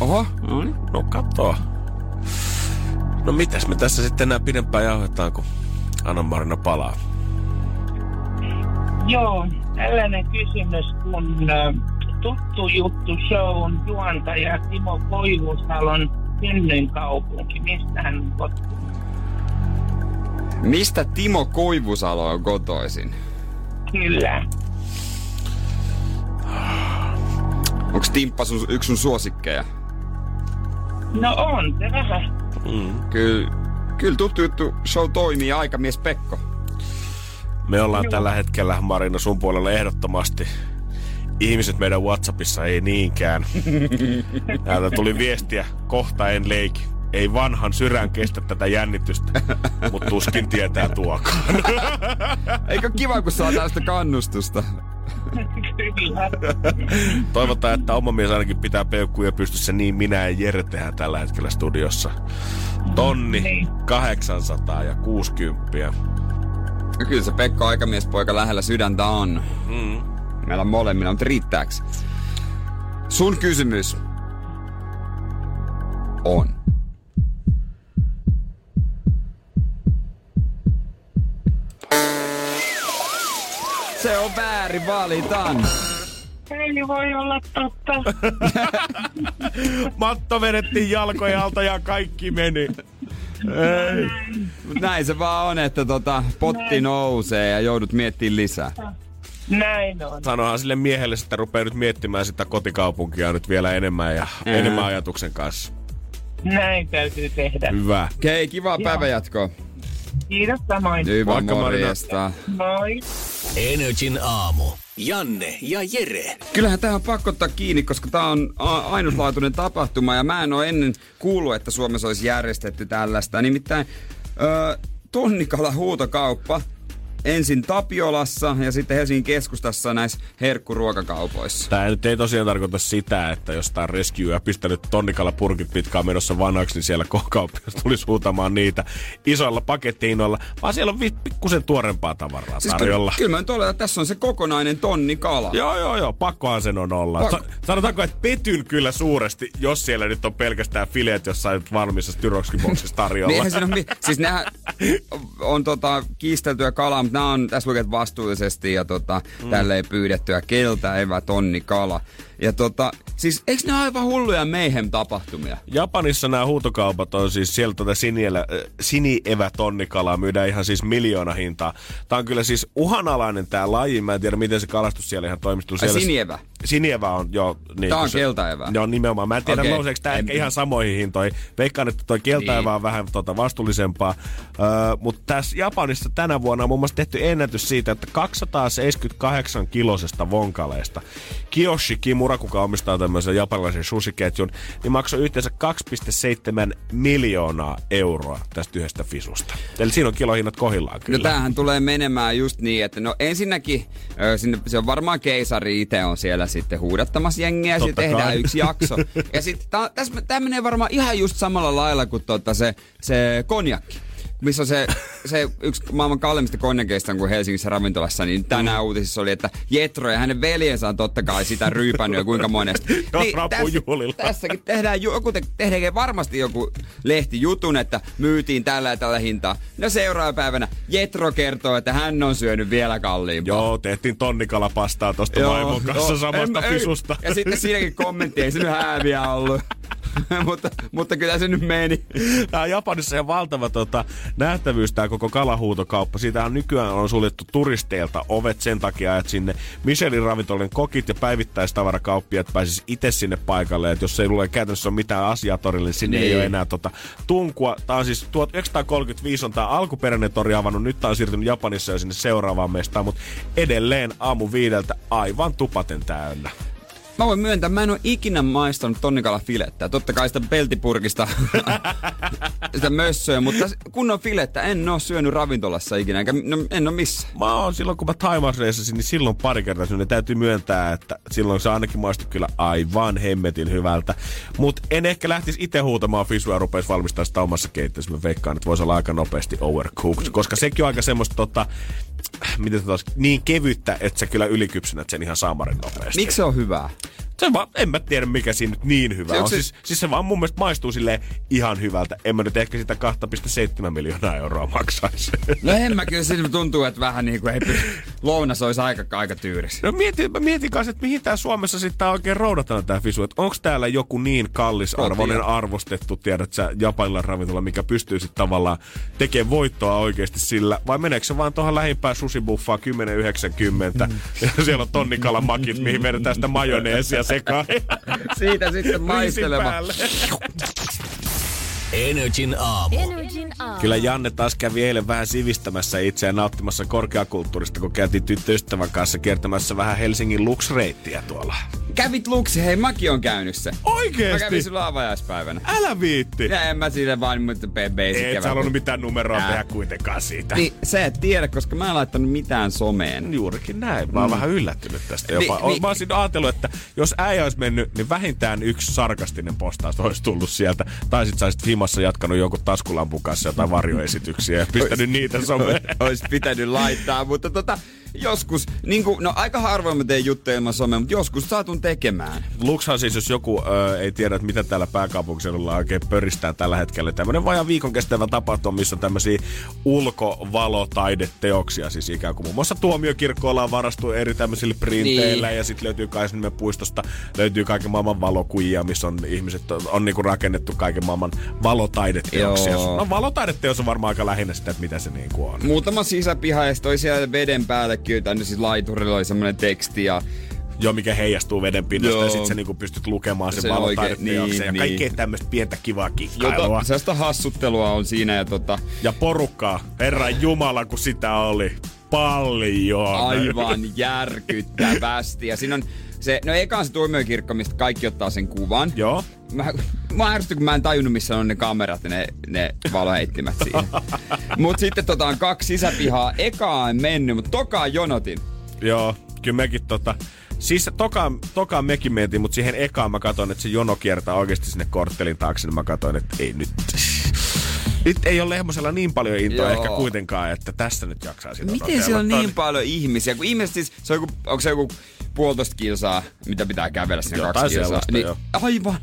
Oho, no niin. No katsoa. No mitäs me tässä sitten enää pidempään jauhetaan, kun Anna-Marina palaa. Joo, tällainen kysymys, kun tuttu juttu shown juontaja Timo Koivusalon synnyinkaupunki, mistä hän on kotoisin? Mistä Timo Koivusalo on kotoisin? Kyllä. Onko Timppa sun, yksi sun suosikkeja? No on se vähän. Kyllä, kyllä tuttu juttu show toimii aikamies Pekko. Me ollaan Joo. tällä hetkellä, Marina, sun puolella ehdottomasti. Ihmiset meidän Whatsappissa ei niinkään. Täältä tuli viestiä, kohta en leiki. Ei vanhan syrään kestä tätä jännitystä, mutta tuskin tietää tuokaan. Eikö kiva, kun saa tästä kannustusta? Toivotaan, että oma mies ainakin pitää peukkuja pystyssä niin minä ja Jere tehdään tällä hetkellä studiossa. Tonni, niin. 860 kyllä se Pekko aikamiespoika lähellä sydäntä on. Mm. Meillä on molemmilla, mutta riittääks? Sun kysymys on. Se on väärin, valitaan. Ei voi olla totta. Matto vedettiin jalkojen alta ja kaikki meni. Ei. Mut näin se vaan on, että tota, potti nousee ja joudut miettimään lisää. Näin on. Sanohan sille miehelle, että rupeaa nyt miettimään sitä kotikaupunkia nyt vielä enemmän ja Mm. enemmän ajatuksen kanssa. Näin täytyy tehdä. Hyvä. Okei, kivaa päivänjatkoa. Kiitos samoin. Hyvä Moikka, Marina. morjesta. Moi. Energin aamu. Janne ja Jere. Kyllähän tähän on pakko ottaa kiinni, koska tämä on a- ainutlaatuinen tapahtuma ja mä en ole ennen kuullut, että Suomessa olisi järjestetty tällaista. Nimittäin ö, Tonnikala huutokauppa ensin Tapiolassa ja sitten Helsingin keskustassa näissä herkkuruokakaupoissa. Tämä nyt ei tosiaan tarkoita sitä, että jos tää rescue pistänyt tonnikalla purkit pitkään menossa vanhaksi, niin siellä kauppias tulisi huutamaan niitä isoilla pakettiinoilla, vaan siellä on pikkusen tuorempaa tavaraa Siis tarjolla. kyllä, kyllä mä nyt olen, että tässä on se kokonainen tonnikala. Joo, joo, joo, pakkohan sen on olla. Pak- Sa- sanotaanko, että petyn kyllä suuresti, jos siellä nyt on pelkästään fileet jossain valmiissa styroksiboksissa Niin tarjolla. eihän siinä mi- siis nehän on tota, kiisteltyä kalaa, nämä on tässä luket vastuullisesti ja tota, mm. tälleen pyydettyä keltä, evä, tonni, kala. Ja tota, siis eikö ne ole aivan hulluja meihem tapahtumia? Japanissa nämä huutokaupat on siis siellä tuota sinielä, äh, sinievä tonnikalaa myydään ihan siis miljoona hintaa. Tämä on kyllä siis uhanalainen tämä laji. Mä en tiedä, miten se kalastus siellä ihan toimistuu. Siellä sinievä? Sinievä on, joo. Niin Tää on se- keltaevä. Joo, nimenomaan. Mä en tiedä, okay. nouseeko tämä ehkä ihan samoihin hintoihin. Veikkaan, että toi keltaevä Niin. on vähän tota, vastuullisempaa. Öö, mutta tässä Japanissa tänä vuonna on muun muassa tehty ennätys siitä, että 278 kilosesta vonkaleesta Kiyoshi Kimura, kuka omistaa tämmöisen japanilaisen sushiketjun, niin maksoi yhteensä 2,7 miljoonaa euroa tästä yhdestä fisusta. Eli siinä on kilohinnat kohillaan kyllä. No tämähän tulee menemään just niin, että no ensinnäkin sinne, se on varmaan keisari itse on siellä sitten huudattamassa jengiä ja sitten tehdään kai. yksi jakso. ja sitten tämä menee varmaan ihan just samalla lailla kuin tota se, se konjakki. Missä on se, se yksi maailman kalleimmista konjakeista on kuin Helsingissä ravintolassa, niin tänään Mm. uutisissa oli, että Jetro ja hänen veljensä on totta kai sitä ryypännyt ja kuinka monesti. Niin rapujuhlilla. tässäkin tehdään joku, te, tehdään varmasti joku lehti jutun, että myytiin tällä ja tällä hintaa. No seuraava päivänä Jetro kertoo, että hän on syönyt vielä kalliimpaa. Joo, tehtiin tonnikalapastaa tosta Joo, vaimon kanssa joo. samasta En- fisusta. Ja sitten siinäkin kommentti, ei se nyt hääviä ollut. mutta, mutta kyllä se nyt meni. Tää on Japanissa ihan valtava tota, nähtävyys tää koko kalahuutokauppa. Siitä on nykyään on suljettu turisteilta ovet sen takia, että sinne Michelin ravintolien kokit ja päivittäistavarakauppiat pääsis itse sinne paikalle. Että jos ei lue käytännössä ole mitään asiaa torille, niin sinne Niin. ei ole enää tota, tunkua. Tää on siis 1935 on tää alkuperäinen tori avannut. Nyt tää on siirtynyt Japanissa jo sinne seuraavaan mestaan, mutta edelleen aamu viideltä aivan tupaten täynnä. Mä voin myöntää, mä en ole ikinä maistanut tonnikala filettä. Totta kai sitä peltipurkista sitä mössöä, mutta kunnon filettä en oo syönyt ravintolassa ikinä, enkä no, en oo missään. Mä oon silloin, kun mä Taimaasreissasin, niin silloin pari kertaa syönyt. Täytyy myöntää, että silloin se ainakin maistui kyllä aivan hemmetin hyvältä. Mutta en ehkä lähtisi itse huutamaan fisua ja rupeisi valmistaa sitä omassa keittiössä. Mä veikkaan, että voisi olla aika nopeasti overcooked, koska sekin on aika semmoista tota, miten se taas, niin kevyttä, että sä kyllä ylikypsynät sen ihan saamarin nopeasti. Miksi se on hyvää? Se vaan, en mä tiedä mikä siinä nyt niin hyvä Se- on. se- Siis, siis se vaan mun mielestä maistuu silleen ihan hyvältä. En mä nyt ehkä sitä 2,7 miljoonaa euroa maksaisi. No en mä kyllä, siinä tuntuu, että vähän niin kuin ei pysty. Lounas olisi aika, aika tyyris. No mietin, mä mietin kanssa, että mihin tää Suomessa sitten oikein roudataan tää fisu. Että onko täällä joku niin kallisarvoinen Kotia. arvostettu, tiedät sä, japanilainen ravintola, mikä pystyy sitten tavallaan tekemään voittoa oikeasti sillä. Vai meneekö se vaan tuohon lähimpään susibuffaan 10,90 ja siellä on tonnikalan makit, mihin vedetään sitä majoneesia sekaan. Siitä sitten Riisin maistelema. Energin aamu. Energin aamu. Kyllä Janne taas kävi eilen vähän sivistämässä itseään nauttimassa korkeakulttuurista, kun käytiin tyttöystävän kanssa kiertämässä vähän Helsingin Lux-reittiä tuolla. Kävit luksi, hei mäkin on käynyt se. Mä Oikeesti? kävin sulla avajaispäivänä. Älä viitti! Ja en mä siitä vaan mutta basic Ei et sä halunnut mitään numeroa Ää. tehdä kuitenkaan siitä. Niin, sä et tiedä, koska mä en laittanut mitään someen. Juurikin näin. Mä oon vähän yllättynyt tästä jopa. Niin, niin. Mä olisin ajatellut, että jos äijä olisi mennyt, niin vähintään yksi sarkastinen postaus olisi tullut sieltä. Tai sit sä olisit himassa jatkanut jonkun taskulampun kanssa jotain varjoesityksiä ja pistänyt niitä someen. Ois pitänyt laittaa, mutta tota, joskus, niin kuin, no aika harvoin mä teen juttuja ilman somea, mutta joskus saatun tekemään. Luxhan siis, jos joku ö, ei tiedä, että mitä täällä pääkaupunkiseudulla oikein pöristää tällä hetkellä. Tämmönen vajaan viikon kestävä tapahtuma, missä on tämmöisiä ulkovalotaideteoksia. Siis ikään kuin muun muassa tuomiokirkko ollaan varastu eri tämmöisillä printeillä. Niin. Ja sitten löytyy Kaisnimen puistosta, löytyy kaiken maailman valokujia, missä on ihmiset, on, on niinku rakennettu kaiken maailman valotaideteoksia. Joo. No valotaideteos on varmaan aika lähinnä sitä, että mitä se niinku on. Muutama sisäpiha ja sit toi siellä päällekin, tänne siis laiturilla oli semmonen teksti ja Joo, mikä heijastuu veden pinnasta Joo. ja sit sä niinku pystyt lukemaan sen Se valotaideteoksen oikein- ja niin, kaikkea niin. tämmöistä pientä kivaa kikkailua. jota, sellaista hassuttelua on siinä ja tota, Ja porukkaa, herran jumala, kun sitä oli. paljon. Aivan järkyttävästi. Ja siinä on se, no eka on se tuomiokirkko, mistä kaikki ottaa sen kuvan. Joo. Mä, mä ärsytyn, kun mä en tajunnut, missä on ne kamerat ja ne, ne valoheittimet siinä. Mut sitten tota on kaksi sisäpihaa. Eka en mennyt, mutta tokaan jonotin. Joo, kyllä mekin tota... Siis tokaan, tokaan mekin mentiin, mutta siihen ekaan mä katsoin, että se jono kiertää oikeasti sinne korttelin taakse, niin mä katsoin, että ei nyt... Nyt ei ole Lehmosella niin paljon intoa Joo. ehkä kuitenkaan, että tässä nyt jaksaa sitä Miten siellä on niin paljon ihmisiä? Kun ihmiset siis, se on joku, onko se joku puolitoista kilsaa, mitä pitää kävellä sinne Jotain kaksi kilsaa? Niin, aivan,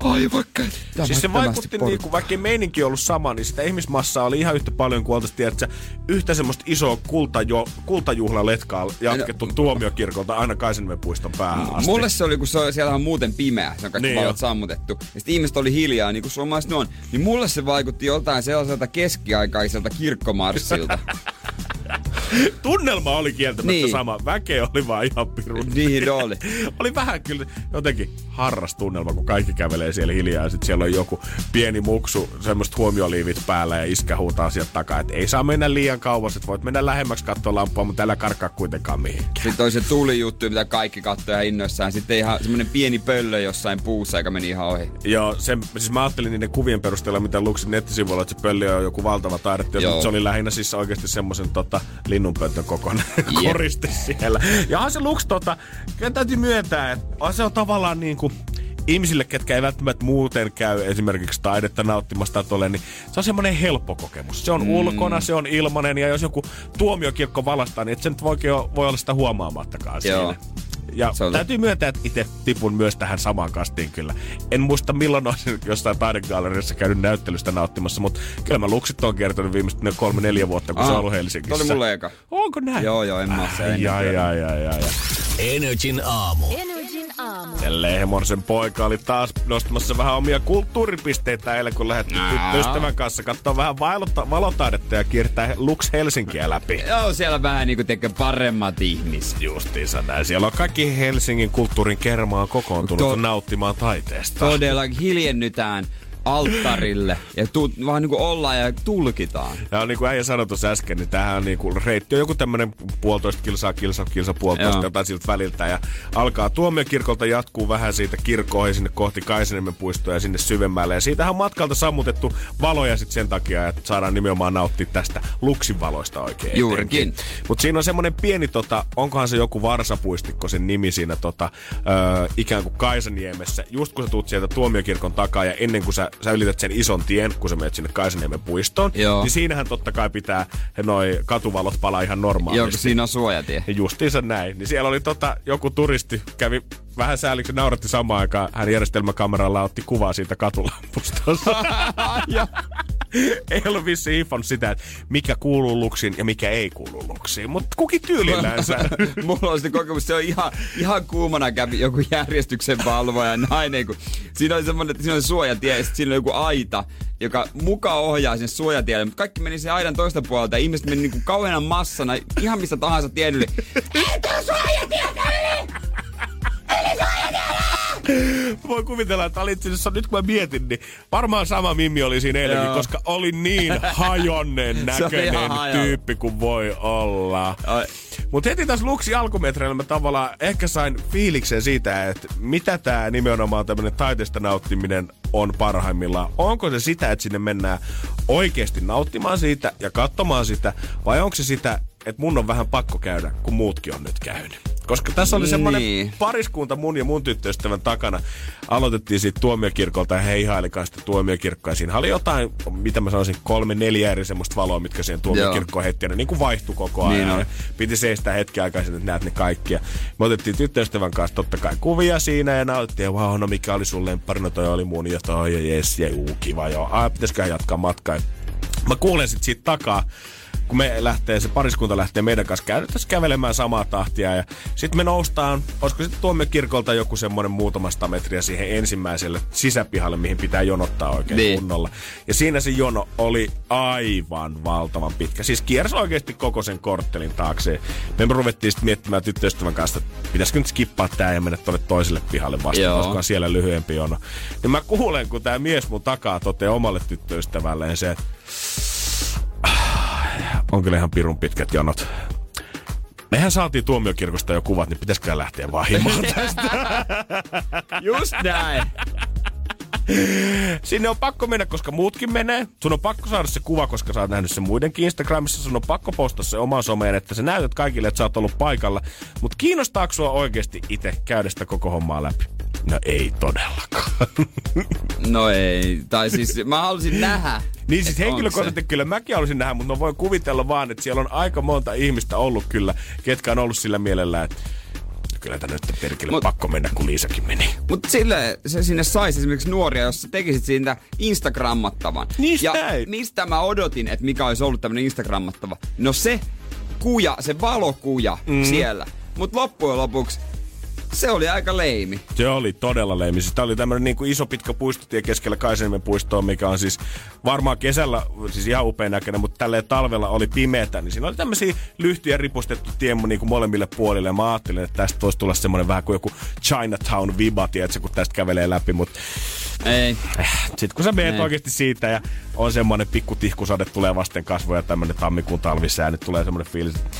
aivan käsittämättömästi Siis se vaikutti niin kuin, vaikka ei meininki ollut sama, niin sitä ihmismassaa oli ihan yhtä paljon kuin oltaisiin, tiedätkö, yhtä semmoista isoa kultajo, kultajuhlaletkaa jatkettu tuomiokirkolta aina Kaisenniemen puiston päähän asti. Mulle se oli, kun se, siellä on muuten pimeä, se on kaikki Niin valot sammutettu. Ja sitten ihmiset oli hiljaa, niin kuin suomalaiset on. Niin mulle se vaikutti joltain sellaiselta keskiaikaiselta kirkkomarssilta. Tunnelma oli kieltämättä Niin. sama. Väkeä oli vaan ihan pirun. niin oli. oli vähän kyllä jotenkin harras tunnelma, kun kaikki kävelee siellä hiljaa ja sitten siellä on joku pieni muksu, semmoista huomioliivit päällä ja iskä huutaa sieltä takaa, että ei saa mennä liian kauas, että voit mennä lähemmäksi katsoa lampua, mutta älä karkaa kuitenkaan mihinkään. Sitten oli se tulijuttu, mitä kaikki katsoi ihan innoissaan. Sitten ihan semmonen pieni pöllö jossain puussa, joka meni ihan ohi. Joo, se, siis mä ajattelin niiden kuvien perusteella, mitä Luxin nettisivuilla, että se pölli on joku valtava taideteos, mutta se oli lähinnä siis oikeasti semmoisen tota, linnunpöntön kokoinen Jep. koriste siellä. Ja on se Lux tota, kyllä täytyy myöntää, että on se on tavallaan niin kuin, ihmisille, ketkä ei välttämättä muuten käy esimerkiksi taidetta nauttimasta tolle, niin se on semmoinen helppo kokemus. Se on mm. ulkona, se on ilmanen ja jos joku tuomiokirkko valastaa, niin et se nyt voi, voi olla sitä huomaamattakaan Joo. siinä. Ja Se on- täytyy myöntää, että itse tipun myös tähän samaan kastiin kyllä. En muista milloin olisin jossain taidegalleriassa käynyt näyttelystä nauttimassa, mutta kyllä mä luksit on kertonut viimeiset ne kolme neljä vuotta, kun se on ollut Helsingissä. Toi oli mulle eka. Onko näin? Joo, joo, en mä se Ai, ai, ai, ai, ai. Energin aamu. Energin Ja Lehmorsen poika oli taas nostamassa vähän omia kulttuuripisteitä eilen, kun lähdettiin tyttöystävän kanssa katsoa vähän valota- valotaidetta ja kiertää Lux Helsinkiä läpi. Joo, siellä vähän niinku tekee paremmat ihmiset. Justiinsa näin. Siellä on kaikki Helsingin kulttuurin kermaa kokoontunut To- nauttimaan taiteesta. Todella hiljennytään alttarille ja tu- vaan niinku ollaan ja tulkitaan. Ja niin kuin äijä sanoi tuossa äsken, niin tämähän on niin kuin, reitti on joku tämmöinen puolitoista kilsaa, kilsa, kilsa, puolitoista, Joo. jotain siltä väliltä. Ja alkaa tuomiokirkolta jatkuu vähän siitä kirkkoihin sinne kohti Kaisaniemen puistoa ja sinne syvemmälle. Ja siitähän on matkalta sammutettu valoja sitten sen takia, että saadaan nimenomaan nauttia tästä luksin valoista oikein. Juurikin. Mutta siinä on semmoinen pieni, tota, onkohan se joku varsapuistikko sen nimi siinä tota, ö, ikään kuin Kaisaniemessä. Just kun sä tuut sieltä tuomiokirkon takaa ja ennen kuin sä, sä ylität sen ison tien, kun sä menet sinne Kaisaniemen puistoon, Joo. niin siinähän totta kai pitää noi katuvalot palaa ihan normaalisti. Joo, kun siinä on suojatie. Ja justiinsa näin. Niin siellä oli tota, joku turisti, kävi vähän sääliksi, nauratti samaan aikaan. Hän järjestelmäkameralla otti kuvaa siitä katulampusta. ja, ei ollut vissi infon sitä, että mikä kuuluu luksiin ja mikä ei kuulu luksiin. Mutta kukin tyylillänsä. Mulla on sitten kokemus, se on ihan, ihan kuumana kävi joku järjestyksen valvoja nainen, kun siinä oli semmoinen, että siinä oli suojatie ja sitten siinä oli joku aita, joka mukaan ohjaa sinne suojatielle, mutta kaikki meni sen aidan toista puolelta ja ihmiset meni niinku kauheana massana ihan mistä tahansa tien yli. Voi kuvitella, että oli itse asiassa, nyt kun mä mietin, niin varmaan sama Mimmi oli siinä eilenkin, Joo. koska oli niin hajonnen näköinen tyyppi kuin voi olla. Mutta heti tässä Luksi alkumetreillä mä tavallaan ehkä sain fiiliksen siitä, että mitä tämä nimenomaan tämmöinen taiteesta nauttiminen on parhaimmillaan. Onko se sitä, että sinne mennään oikeasti nauttimaan siitä ja katsomaan sitä, vai onko se sitä, että mun on vähän pakko käydä, kun muutkin on nyt käynyt? Koska tässä oli semmoinen Niin. pariskunta mun ja mun tyttöystävän takana. Aloitettiin siitä tuomiokirkolta ja he ihailikaan sitä tuomiokirkkoa. Siinä oli jotain, mitä mä sanoisin, kolme, neljä eri semmoista valoa, mitkä siihen tuomiokirkkoon heitti. Ja ne niin kuin vaihtui koko ajan. Niin. Ja Piti seistää hetken aikaa, että näet ne kaikki. Ja me otettiin tyttöystävän kanssa totta kai kuvia siinä ja nautittiin. Ja wow, no mikä oli sun lemppari? No toi oli mun ja toi ja jes ja uu, kiva joo. Ai, pitäisiköhän jatkaa matkaa. Mä kuulen sit siitä takaa, kun me lähtee, se pariskunta lähtee meidän kanssa käytännössä kävelemään samaa tahtia ja sitten me noustaan, olisiko sitten tuomiokirkolta joku semmoinen muutamasta metriä siihen ensimmäiselle sisäpihalle, mihin pitää jonottaa oikein Niin. kunnolla. Ja siinä se jono oli aivan valtavan pitkä. Siis kiersi oikeasti koko sen korttelin taakse. Me ruvettiin sitten miettimään tyttöystävän kanssa, että pitäisikö nyt skippaa tää ja mennä tuonne toiselle pihalle vastaan, Joo. koska on siellä lyhyempi jono. Niin mä kuulen, kun tämä mies mun takaa toteaa omalle tyttöystävälleen se, että on kyllä ihan pirun pitkät jonot. Mehän saatiin tuomiokirkosta jo kuvat, niin pitäisikö lähteä vaan himaan tästä? Just näin. Sinne on pakko mennä, koska muutkin menee. Sun on pakko saada se kuva, koska sä oot nähnyt sen muidenkin Instagramissa. Sun on pakko postata se omaan someen, että sä näytät kaikille, että sä oot ollut paikalla. Mutta kiinnostaako sua oikeasti itse käydä sitä koko hommaa läpi? No ei todellakaan. No ei. Tai siis mä halusin nähdä. Niin siis henkilökohtaisesti kyllä mäkin haluaisin nähdä, mutta mä voin kuvitella vaan, että siellä on aika monta ihmistä ollut kyllä, ketkä on ollut sillä mielellä, että kyllä tänne nyt perkele Mut- pakko mennä, kun Liisakin meni. Mutta sille se sinne saisi esimerkiksi nuoria, jos sä tekisit siitä Instagrammattavan. Niin ja näin. mistä mä odotin, että mikä olisi ollut tämmönen Instagrammattava? No se kuja, se valokuja mm. siellä. Mutta loppujen lopuksi se oli aika leimi. Se oli todella leimi. Siis tää oli tämmönen niinku iso pitkä puistotie keskellä Kaiseniemen puistoa, mikä on siis varmaan kesällä siis ihan upean näköinen, mutta tälleen talvella oli pimeätä, niin siinä oli tämmöisiä lyhtyjä ripustettu tie niinku molemmille puolille. Ja mä ajattelin, että tästä voisi tulla semmonen vähän kuin joku Chinatown viba, tiedätkö, kun tästä kävelee läpi, mutta Ei. sitten kun sä meet oikeasti siitä ja on semmonen pikku tihkusade tulee vasten kasvoja tämmönen tammikuun talvisää, nyt tulee semmonen fiilis, että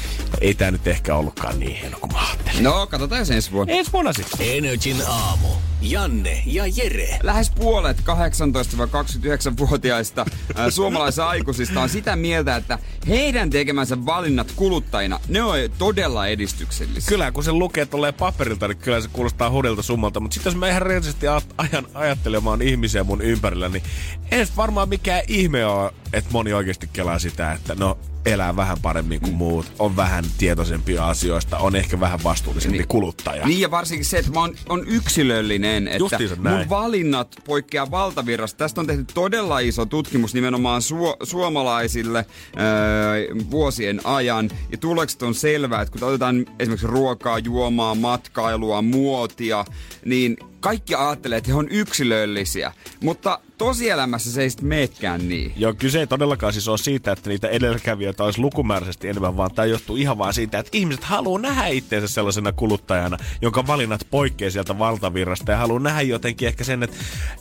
ei tää nyt ehkä ollutkaan niin hieno kuin mä. No, katsotaan ensi vuonna. Ensi vuonna sitten. Energin aamu. Janne ja Jere. Lähes puolet 18-29-vuotiaista ää, suomalaisista aikuisista on sitä mieltä, että heidän tekemänsä valinnat kuluttajina, ne on todella edistyksellisiä. Kyllä, kun se lukee tolleen paperilta, niin kyllä se kuulostaa hudelta summalta. Mutta sitten jos mä ihan rehellisesti ajan ajattelemaan ihmisiä mun ympärillä, niin ei varmaan mikään ihme ole, että moni oikeasti kelaa sitä, että no elää vähän paremmin kuin muut, on vähän tietoisempia asioista, on ehkä vähän vastuullisempi Niin. kuluttaja. Niin ja varsinkin se, että mä oon, on yksilöllinen, että Justiinsa näin. mun valinnat poikkeaa valtavirrasta. Tästä on tehty todella iso tutkimus nimenomaan su- suomalaisille öö, vuosien ajan. Ja tulokset on selvää, että kun otetaan esimerkiksi ruokaa, juomaa, matkailua, muotia, niin kaikki ajattelee, että he on yksilöllisiä. Mutta tosielämässä se ei sitten meekään niin. Joo, kyse ei todellakaan siis ole siitä, että niitä edelläkävijöitä olisi lukumääräisesti enemmän, vaan tämä johtuu ihan vaan siitä, että ihmiset haluaa nähdä itseensä sellaisena kuluttajana, jonka valinnat poikkeaa sieltä valtavirrasta ja haluaa nähdä jotenkin ehkä sen, että,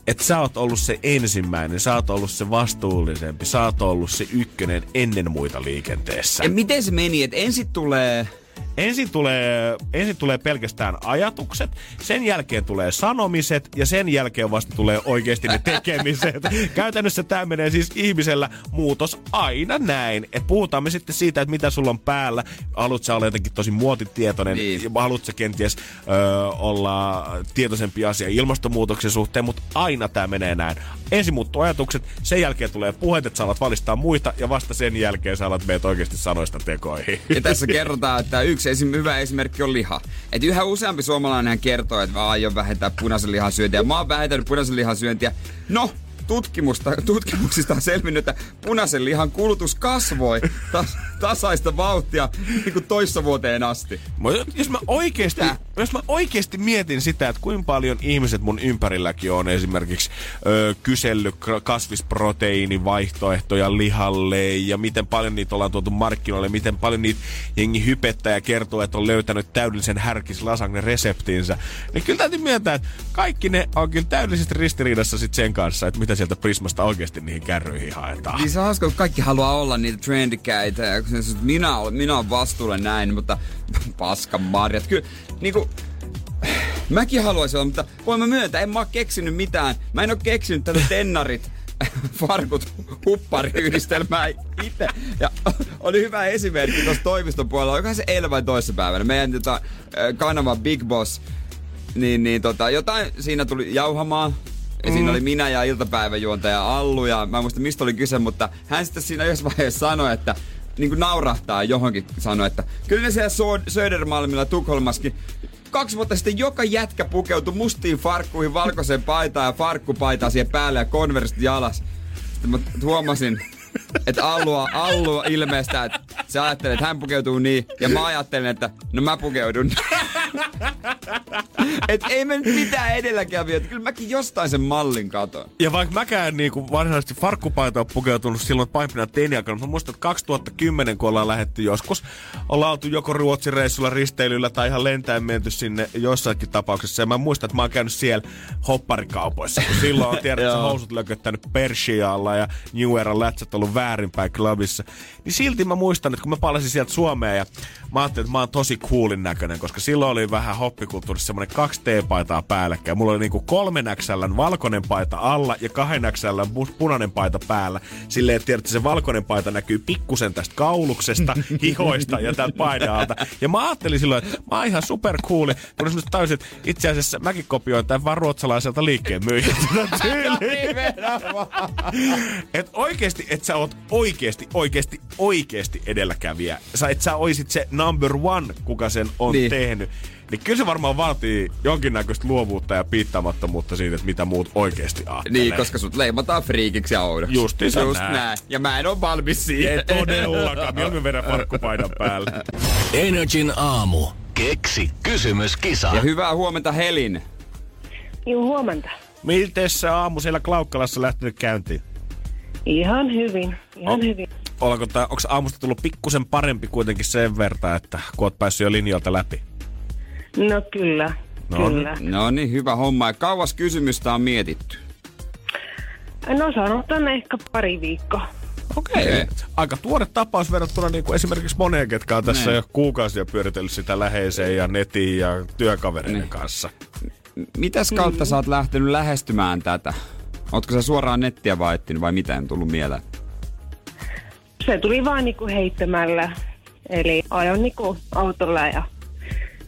että sä oot ollut se ensimmäinen, sä oot ollut se vastuullisempi, sä oot ollut se ykkönen ennen muita liikenteessä. Ja miten se meni, että ensin tulee... Ensin tulee, ensin tulee pelkästään ajatukset, sen jälkeen tulee sanomiset ja sen jälkeen vasta tulee oikeasti ne tekemiset. Käytännössä tämä menee siis ihmisellä muutos aina näin. Et puhutaan me sitten siitä, että mitä sulla on päällä. Haluat sä olla jotenkin tosi muotitietoinen, Niin. haluat sä kenties ö, olla tietoisempi asia ilmastonmuutoksen suhteen, mutta aina tämä menee näin. Ensin muuttuu ajatukset, sen jälkeen tulee puheet, että sä alat valistaa muita ja vasta sen jälkeen sä alat meitä oikeasti sanoista tekoihin. Ja tässä kerrotaan, että yksi esim, hyvä esimerkki on liha. Et yhä useampi suomalainen kertoo, että mä aion vähentää punaisen lihan syöntiä. Mä oon vähentänyt punaisen lihan syöntiä. No, tutkimusta, tutkimuksista on selvinnyt, että punaisen lihan kulutus kasvoi tas, tasaista vauhtia niin kuin toissa vuoteen asti. Jos mä oikeesti, jos mä oikeesti mietin sitä, että kuinka paljon ihmiset mun ympärilläkin on esimerkiksi ö, kysellyt kasvisproteiinivaihtoehtoja lihalle ja miten paljon niitä ollaan tuotu markkinoille, miten paljon niitä jengi hypettää ja kertoo, että on löytänyt täydellisen härkis lasagne reseptinsä. Niin kyllä täytyy myöntää, että kaikki ne on kyllä täydellisesti ristiriidassa sit sen kanssa, että mitä sieltä Prismasta oikeasti niihin kärryihin haetaan. Niin se on hauska, kun kaikki haluaa olla niitä trendikäitä. Ja kun se, että minä, olen, minä olen vastuullinen näin, mutta paskan marjat. Kyllä, niinku, mäkin haluaisin olla, mutta voin mä myöntää, en mä oo keksinyt mitään. Mä en oo keksinyt tätä tennarit farkut huppariyhdistelmää itse. Ja oli hyvä esimerkki tuossa toimiston puolella, joka se eilen vai toissa päivänä. Meidän tota, kanava Big Boss, niin, niin tota, jotain siinä tuli jauhamaan. Ja siinä oli minä ja iltapäiväjuontaja Allu ja mä en muista mistä oli kyse, mutta hän sitten siinä yhdessä vaiheessa sanoi, että niin kuin naurahtaa johonkin sanoi, että kyllä ne siellä Sö- Södermalmilla Tukholmaskin kaksi vuotta sitten joka jätkä pukeutui mustiin farkkuihin, valkoiseen paitaan ja farkkupaitaan siihen päälle ja konverssit jalas. Sitten mä huomasin, että Allua, Allua ilmeistä, että se ajattelee, että hän pukeutuu niin, ja mä ajattelin, että no mä pukeudun. Et ei me nyt mitään edelläkävijä. Kyllä mäkin jostain sen mallin katon. Ja vaikka mäkään niinku varsinaisesti farkkupaita on pukeutunut silloin paimpina teiniaikana, mutta mä muistan, että 2010, kun ollaan lähetty joskus, ollaan oltu joko Ruotsin reissulla risteilyllä tai ihan lentäen menty sinne joissakin tapauksessa. Ja mä muistan, että mä oon käynyt siellä hopparikaupoissa, kun silloin on tiedät, että housut lököttänyt Persialla ja New Era lätsät ollut väärinpäin klubissa. Niin silti mä muistan, että kun mä palasin sieltä Suomeen ja mä ajattelin, että mä oon tosi coolin näköinen, koska silloin oli vähän hoppikulttuurissa semmoinen kaksi T-paitaa päällekkäin. Mulla oli niinku kolmen XL valkoinen paita alla ja kahden XL punainen paita päällä. Silleen, että tiedätte, se valkoinen paita näkyy pikkusen tästä kauluksesta, hihoista ja täältä paidan alta. Ja mä ajattelin silloin, että mä oon ihan super cooli, kun mä tajusin, että itse asiassa mäkin kopioin tämän vaan ruotsalaiselta liikkeen myyjältä. Et oikeesti, että sä oot oikeesti, oikeesti, oikeesti edelläkävijä. Sä et sä oisit se number one, kuka sen on Niin. niin. tehnyt. Niin kyllä se varmaan vaatii jonkinnäköistä luovuutta ja piittaamattomuutta siitä, että mitä muut oikeesti ajattelee. Niin, koska sut leimataan friikiksi ja oudoksi. Justiinsa Just näin. näin. Ja mä en oo valmis siihen. Ei todellakaan. Mieluummin vedän farkkupaidan päälle. Energin aamu. Keksi kysymyskisa. Ja hyvää huomenta Helin. Joo, huomenta. Miten se aamu siellä Klaukkalassa lähtenyt käyntiin? Ihan hyvin, ihan Oh. hyvin. Onko, tää, onko aamusta tullut pikkusen parempi kuitenkin sen verran, että kun oot päässyt jo linjoilta läpi? No kyllä, No kyllä. No niin, hyvä homma. Ja kauas kysymystä on mietitty. No sanotaan ehkä pari viikkoa. Okei. Okay. Aika tuore tapaus verrattuna niin kuin esimerkiksi moneen, ketkä on tässä Niin. jo kuukausia pyöritellyt sitä läheiseen ja netiin ja työkavereiden Niin. kanssa. Mitäs kautta sä oot lähtenyt lähestymään tätä? Ootko sä suoraan nettiä vai ettinyt vai mitä en tullut mieleen? Se tuli vaan niinku heittämällä. Eli ajoin niinku autolla ja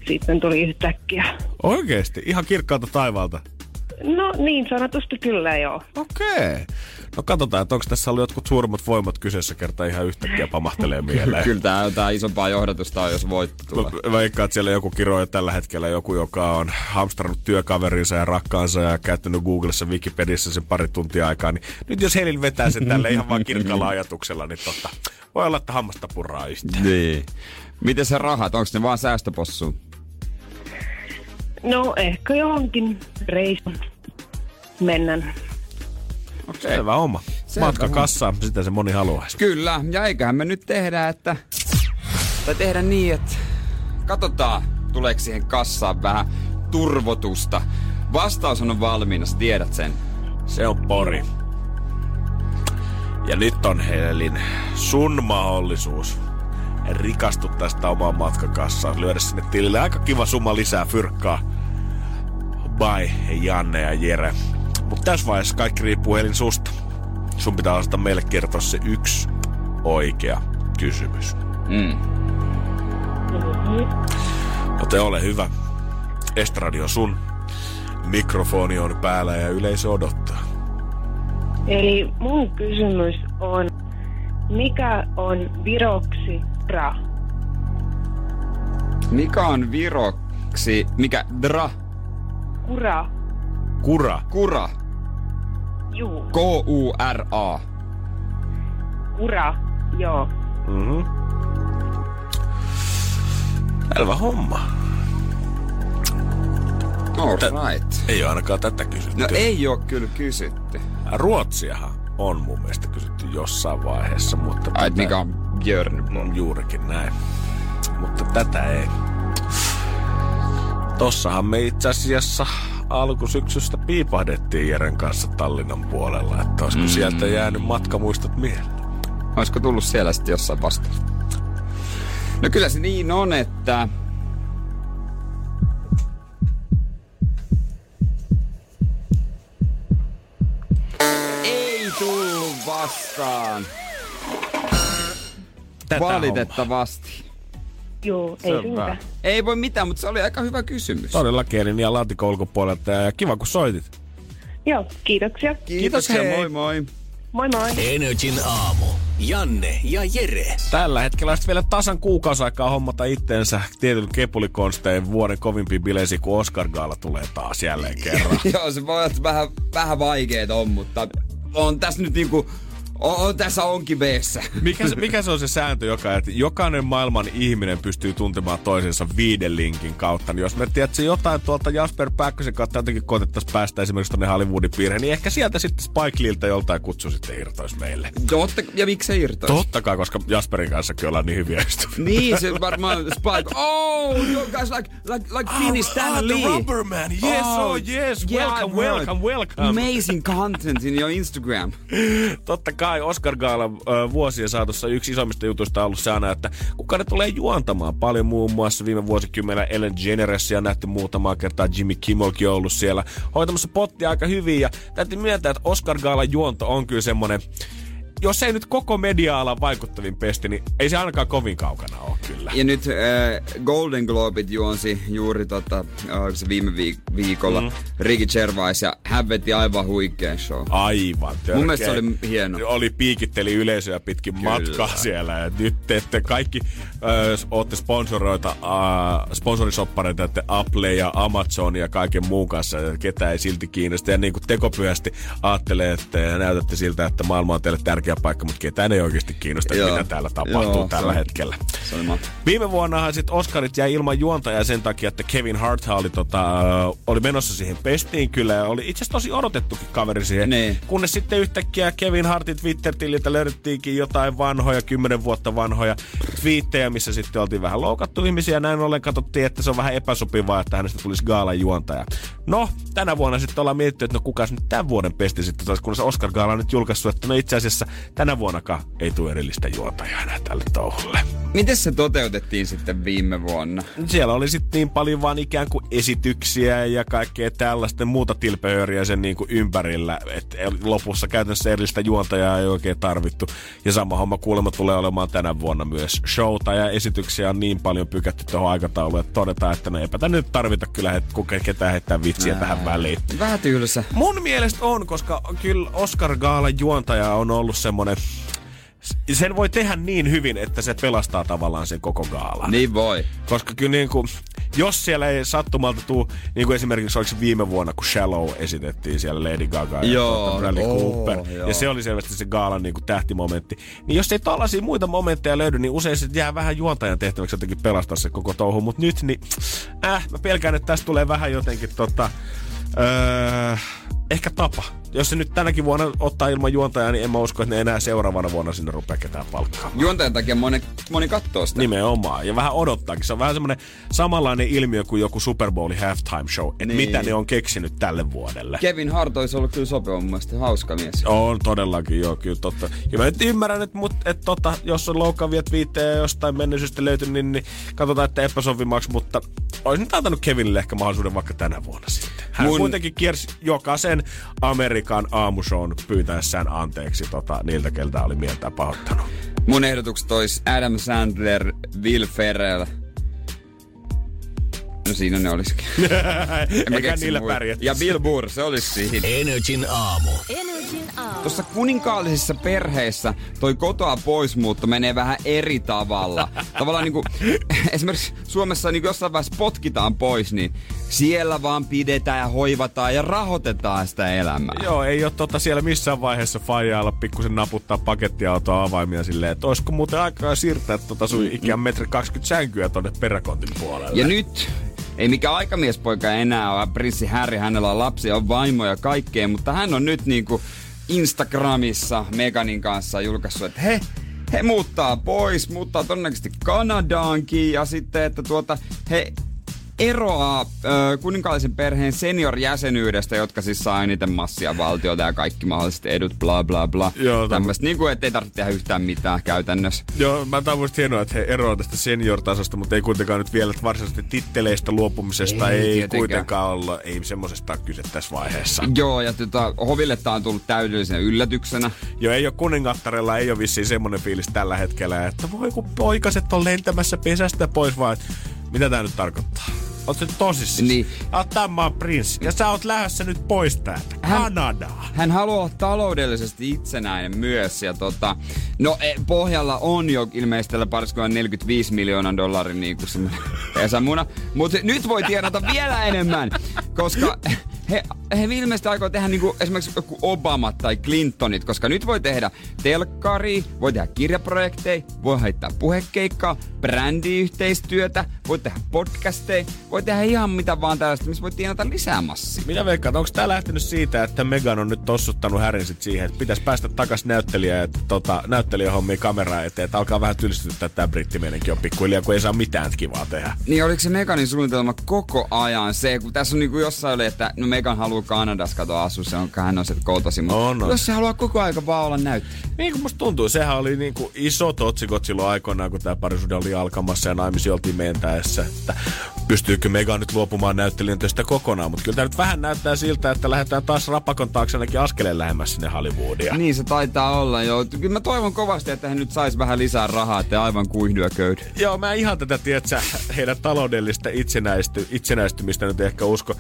sitten tuli yhtäkkiä. Oikeesti? Ihan kirkkaalta taivaalta. No niin sanotusti kyllä joo. Okei. Okay. No katsotaan, että onko tässä ollut jotkut suurimmat voimat kyseessä kertaa ihan yhtäkkiä pamahtelee mieleen. Kyllä tää jotain isompaa johdatusta on, jos voitto tulee. Mä veikkaan, että siellä joku kiroi tällä hetkellä joku, joka on hamstrannut työkaverinsa ja rakkaansa ja käyttänyt Googlessa Wikipediassa sen pari tuntia aikaa, niin nyt jos Helin vetää sen tälle ihan vaan kirkalla ajatuksella, niin totta, voi olla, että hammasta purraa yhtään. Niin. Miten se rahat? Onko ne vaan säästöpossuun? No ehkä johonkin reissun mennään. Selvä homma. Selvä Matka homma. kassaan, sitä se moni haluaisi. Kyllä, ja eiköhän me nyt tehdä, että... Tai tehdä niin, että katsotaan, tuleeko siihen kassaan vähän turvotusta. Vastaus on valmiina, sä tiedät sen. Se on pori. Ja nyt on Helin sun mahdollisuus rikastuttaa tästä omaa matkakassaa, lyödä sinne tilille aika kiva summa lisää fyrkkaa. Bye, Janne ja Jere. Mutta tässä vaiheessa kaikki riippuu Helin susta. Sun pitää osata meille kertoa se yksi oikea kysymys. Mm. Joten ole hyvä. Estradi on sun. Mikrofoni on päällä ja yleisö odottaa. Eli mun kysymys on, mikä on viroksi bra? Mikä on viroksi? Mikä? Dra? Kura. Kura. Kura. Juu, K-U-R-A. kura. Joo. Mhm. Selvä homma. All right. Ei ole ainakaan tätä kysytty. No ei oo kyllä kysytty. Ruotsiahan on mun mielestä kysytty jossain vaiheessa, mutta... Ai, tätä- mikä on Björn? Juurikin näin. Mutta tätä ei. Tossahan me itse asiassa alkusyksystä piipahdettiin Jeren kanssa Tallinnan puolella, että olisiko mm. sieltä jäänyt matkamuistot mieleen. Olisiko tullut siellä sitten jossain vastaan? No kyllä se niin on, että... Ei tullut vastaan. Tätä Valitettavasti. Joo, ei Selvä. siitä. Ei voi mitään, mutta se oli aika hyvä kysymys. Todellakin, eli niin laatikon ulkopuolelta ja kiva kun soitit. Joo, kiitoksia. Kiitos, hei. moi moi. Moi moi. Energin aamu. Janne ja Jere. Tällä hetkellä olisi vielä tasan kuukausi aikaa hommata itteensä tietyllä kepulikonstein vuoden kovimpiin bileisiin, kun Oscar Gaala tulee taas jälleen kerran. Joo, se voi olla vähän, vähän vaikeet on, mutta on tässä nyt niinku O, tässä onkin b Mikä, se, mikä se on se sääntö, joka, että jokainen maailman ihminen pystyy tuntemaan toisensa viiden linkin kautta. Niin jos me tiedätkö jotain tuolta Jasper Pääkkösen kautta jotenkin koetettaisiin päästä esimerkiksi tonne Hollywoodin piireen, niin ehkä sieltä sitten Spike Leeltä joltain kutsu sitten irtoisi meille. Totta, ja miksi se irtoisi? Totta kai, koska Jasperin kanssa ollaan niin hyviä ystäviä. Niin, se varmaan Spike. Oh, you guys like, like, like Finnish Stan ah, Lee. The rubber man. Yes, oh, oh yes. Yeah, welcome, welcome, welcome. Amazing content in your Instagram. Totta kai Oscar Gaala vuosien saatossa yksi isommista jutuista on ollut se aina, että kuka ne tulee juontamaan. Paljon muun muassa viime vuosikymmenellä Ellen DeGeneresia nähty muutamaa kertaa, Jimmy Kimmelkin on ollut siellä hoitamassa pottia aika hyvin. Ja täytyy myöntää, että Oscar Gaalan juonto on kyllä semmonen jos ei nyt koko media-alan vaikuttavin pesti, niin ei se ainakaan kovin kaukana ole kyllä. Ja nyt äh, Golden Globeit juonsi juuri tota, äh, se viime viik- viikolla mm. Ricky Gervais ja hän veti aivan huikea show. Aivan törkeä. Mun mielestä se oli hieno. Oli piikitteli yleisöä pitkin kyllä. matkaa siellä. Ja nyt te, te kaikki äh, ootte sponsoroita, äh, sponsorisoppareita, että Apple ja Amazon ja kaiken muun kanssa, ketä ei silti kiinnosta. Ja niin kuin tekopyhästi ajattelee, että näytätte siltä, että maailma on teille tärkeä paikka, mutta ketään ei oikeasti kiinnosta, Joo. mitä täällä tapahtuu Joo, tällä se, hetkellä. Viime vuonnahan sitten Oscarit jäi ilman juontajaa sen takia, että Kevin Hart oli, tota, oli menossa siihen pestiin kyllä ja oli itse asiassa tosi odotettukin kaveri siihen. Niin. Kunnes sitten yhtäkkiä Kevin Hartin Twitter-tililtä löydettiinkin jotain vanhoja, kymmenen vuotta vanhoja twiittejä, missä sitten oltiin vähän loukattu ihmisiä. Näin ollen katsottiin, että se on vähän epäsopivaa, että hänestä tulisi gaalan juontaja. No, tänä vuonna sitten ollaan mietitty, että no kuka nyt tämän vuoden pesti sitten taas, kun se Oscar Gaala on nyt julkaissut, että no itse asiassa tänä vuonnakaan ei tule erillistä juontajaa enää tälle touhulle. Miten se toteutettiin sitten viime vuonna? Siellä oli sitten niin paljon vaan ikään kuin esityksiä ja kaikkea tällaista muuta tilpehööriä sen niin kuin ympärillä, että lopussa käytännössä erillistä juontajaa ei oikein tarvittu. Ja sama homma kuulemma tulee olemaan tänä vuonna myös. Showta ja esityksiä on niin paljon pykätty tuohon aikatauluun, että todetaan, että no eipä nyt tarvita kyllä, kuka ketään heittää vitsiä Ää, tähän väliin. Vähän tylsä. Mun mielestä on, koska kyllä Oscar Gaala juontaja on ollut semmonen sen voi tehdä niin hyvin, että se pelastaa tavallaan sen koko gaalan. Niin voi. Koska kyllä niin kuin, jos siellä ei sattumalta tuu, niin kuin esimerkiksi oliko viime vuonna, kun Shallow esitettiin siellä Lady Gaga ja joo, tuota Bradley oh, Cooper. Joo. Ja se oli selvästi se gaalan niin kuin tähtimomentti. Niin jos ei tällaisia muita momentteja löydy, niin usein se jää vähän juontajan tehtäväksi jotenkin pelastaa se koko touhu. Mutta nyt, niin äh, mä pelkään, että tästä tulee vähän jotenkin tota, öö, ehkä tapa jos se nyt tänäkin vuonna ottaa ilman juontajaa, niin en mä usko, että ne enää seuraavana vuonna sinne rupeaa ketään palkkaamaan. Juontajan takia moni, moni katsoo sitä. Nimenomaan. Ja vähän odottaakin. Se on vähän semmoinen samanlainen ilmiö kuin joku Super Bowlin halftime show. Että niin. mitä ne on keksinyt tälle vuodelle. Kevin Hart olisi ollut kyllä sopiva mun mielestä. Hauska mies. On todellakin, joo, kyllä totta. Ja mä nyt ymmärrän, että, mut, että tota, jos on loukkaavia twiittejä jostain menneisyydestä löytynyt, niin, niin katsotaan, että epäsovimaksi, mutta olisin nyt antanut Kevinille ehkä mahdollisuuden vaikka tänä vuonna sitten. Hän mun... kuitenkin kiersi jokaisen Amerikan aamushown pyytäessään anteeksi tota, niiltä, keltä oli mieltä pahoittanut. Mun ehdotukset olisi Adam Sandler, Will Ferrell, No siinä ne olisikin. Eikä niillä pärjät. Ja Bill Burr, se olisi siinä. Energin aamu. Energin aamu. Tuossa kuninkaallisissa perheissä toi kotoa poismuutto menee vähän eri tavalla. Tavallaan niinku, esimerkiksi Suomessa niinku jossain vaiheessa potkitaan pois, niin siellä vaan pidetään ja hoivataan ja rahoitetaan sitä elämää. Joo, ei ole tota siellä missään vaiheessa faijailla pikkusen naputtaa pakettiautoa avaimia silleen, että olisiko muuten aikaa siirtää tota sun ikään metri 20 sänkyä tonne peräkontin puolelle. Ja nyt ei mikä aikamiespoika enää ole prinssi Harry, hänellä on lapsia, on vaimo ja kaikkea, mutta hän on nyt niinku Instagramissa Meganin kanssa julkaissut, että he, he muuttaa pois, muuttaa todennäköisesti Kanadaankin ja sitten, että tuota, he eroaa äh, kuninkaallisen perheen senior-jäsenyydestä, jotka siis saa eniten massia valtiolta ja kaikki mahdolliset edut, bla bla bla. Joo, Tämmöistä niin kuin, ettei tarvitse tehdä yhtään mitään käytännössä. Joo, mä tavuin hienoa, että he eroavat tästä senior-tasosta, mutta ei kuitenkaan nyt vielä varsinaisesti titteleistä luopumisesta ei, ei kuitenkaan olla, ei semmoisesta kyse tässä vaiheessa. Joo, ja tota, Hoville tää on tullut täydellisenä yllätyksenä. Joo, ei ole kuningattarella, ei ole vissiin semmoinen fiilis tällä hetkellä, että voi kun poikaset on lentämässä pesästä pois, vaan mitä tää nyt tarkoittaa? Oot nyt tosissaan? Niin. Ja tämä on prinssi. Ja sä oot lähdössä nyt pois täältä. Hän. Hän haluaa olla taloudellisesti itsenäinen myös. Ja tota, no e, pohjalla on jo ilmeisesti tällä pariskunnan 45 miljoonan dollarin niin kuin pesämuna. Mutta nyt voi tienata vielä enemmän, koska he he ilmeisesti aikoo tehdä niinku esimerkiksi joku Obamat tai Clintonit, koska nyt voi tehdä telkkari, voi tehdä kirjaprojekteja, voi haittaa puhekeikkaa, brändiyhteistyötä, voi tehdä podcasteja, voi tehdä ihan mitä vaan tällaista, missä voi tienata lisää massia. Minä veikkaan, onko tää lähtenyt siitä, että Megan on nyt tossuttanut Härin sit siihen, että pitäisi päästä takas näyttelijä, että tota, näyttelijähommia kameraa eteen, että alkaa vähän tylsistyttää tää brittimeinenkin on pikkuhiljaa, kun ei saa mitään kivaa tehdä. Niin oliko se Meganin suunnitelma koko ajan se, kun tässä on niinku jossain oli, että no Megan haluaa Kanadassa katoa asua, se on, hän on se kotosi, mutta On, on. jos se haluaa koko aika vaan olla näyttelijä. Niin kuin musta tuntuu, sehän oli niin kuin isot otsikot silloin aikoinaan, kun tämä parisuhde oli alkamassa ja naimisiin oltiin mentäessä, että pystyykö Megan nyt luopumaan näyttelijän työstä kokonaan. Mutta kyllä tämä nyt vähän näyttää siltä, että lähdetään taas rapakon taakse ainakin askeleen lähemmäs sinne Hollywoodia. Niin se taitaa olla joo. Kyllä mä toivon kovasti, että hän nyt sais vähän lisää rahaa, että aivan kuihdyä köydy. Joo, mä ihan tätä, tiedätkö, heidän taloudellista itsenäisty, itsenäistymistä nyt ehkä usko.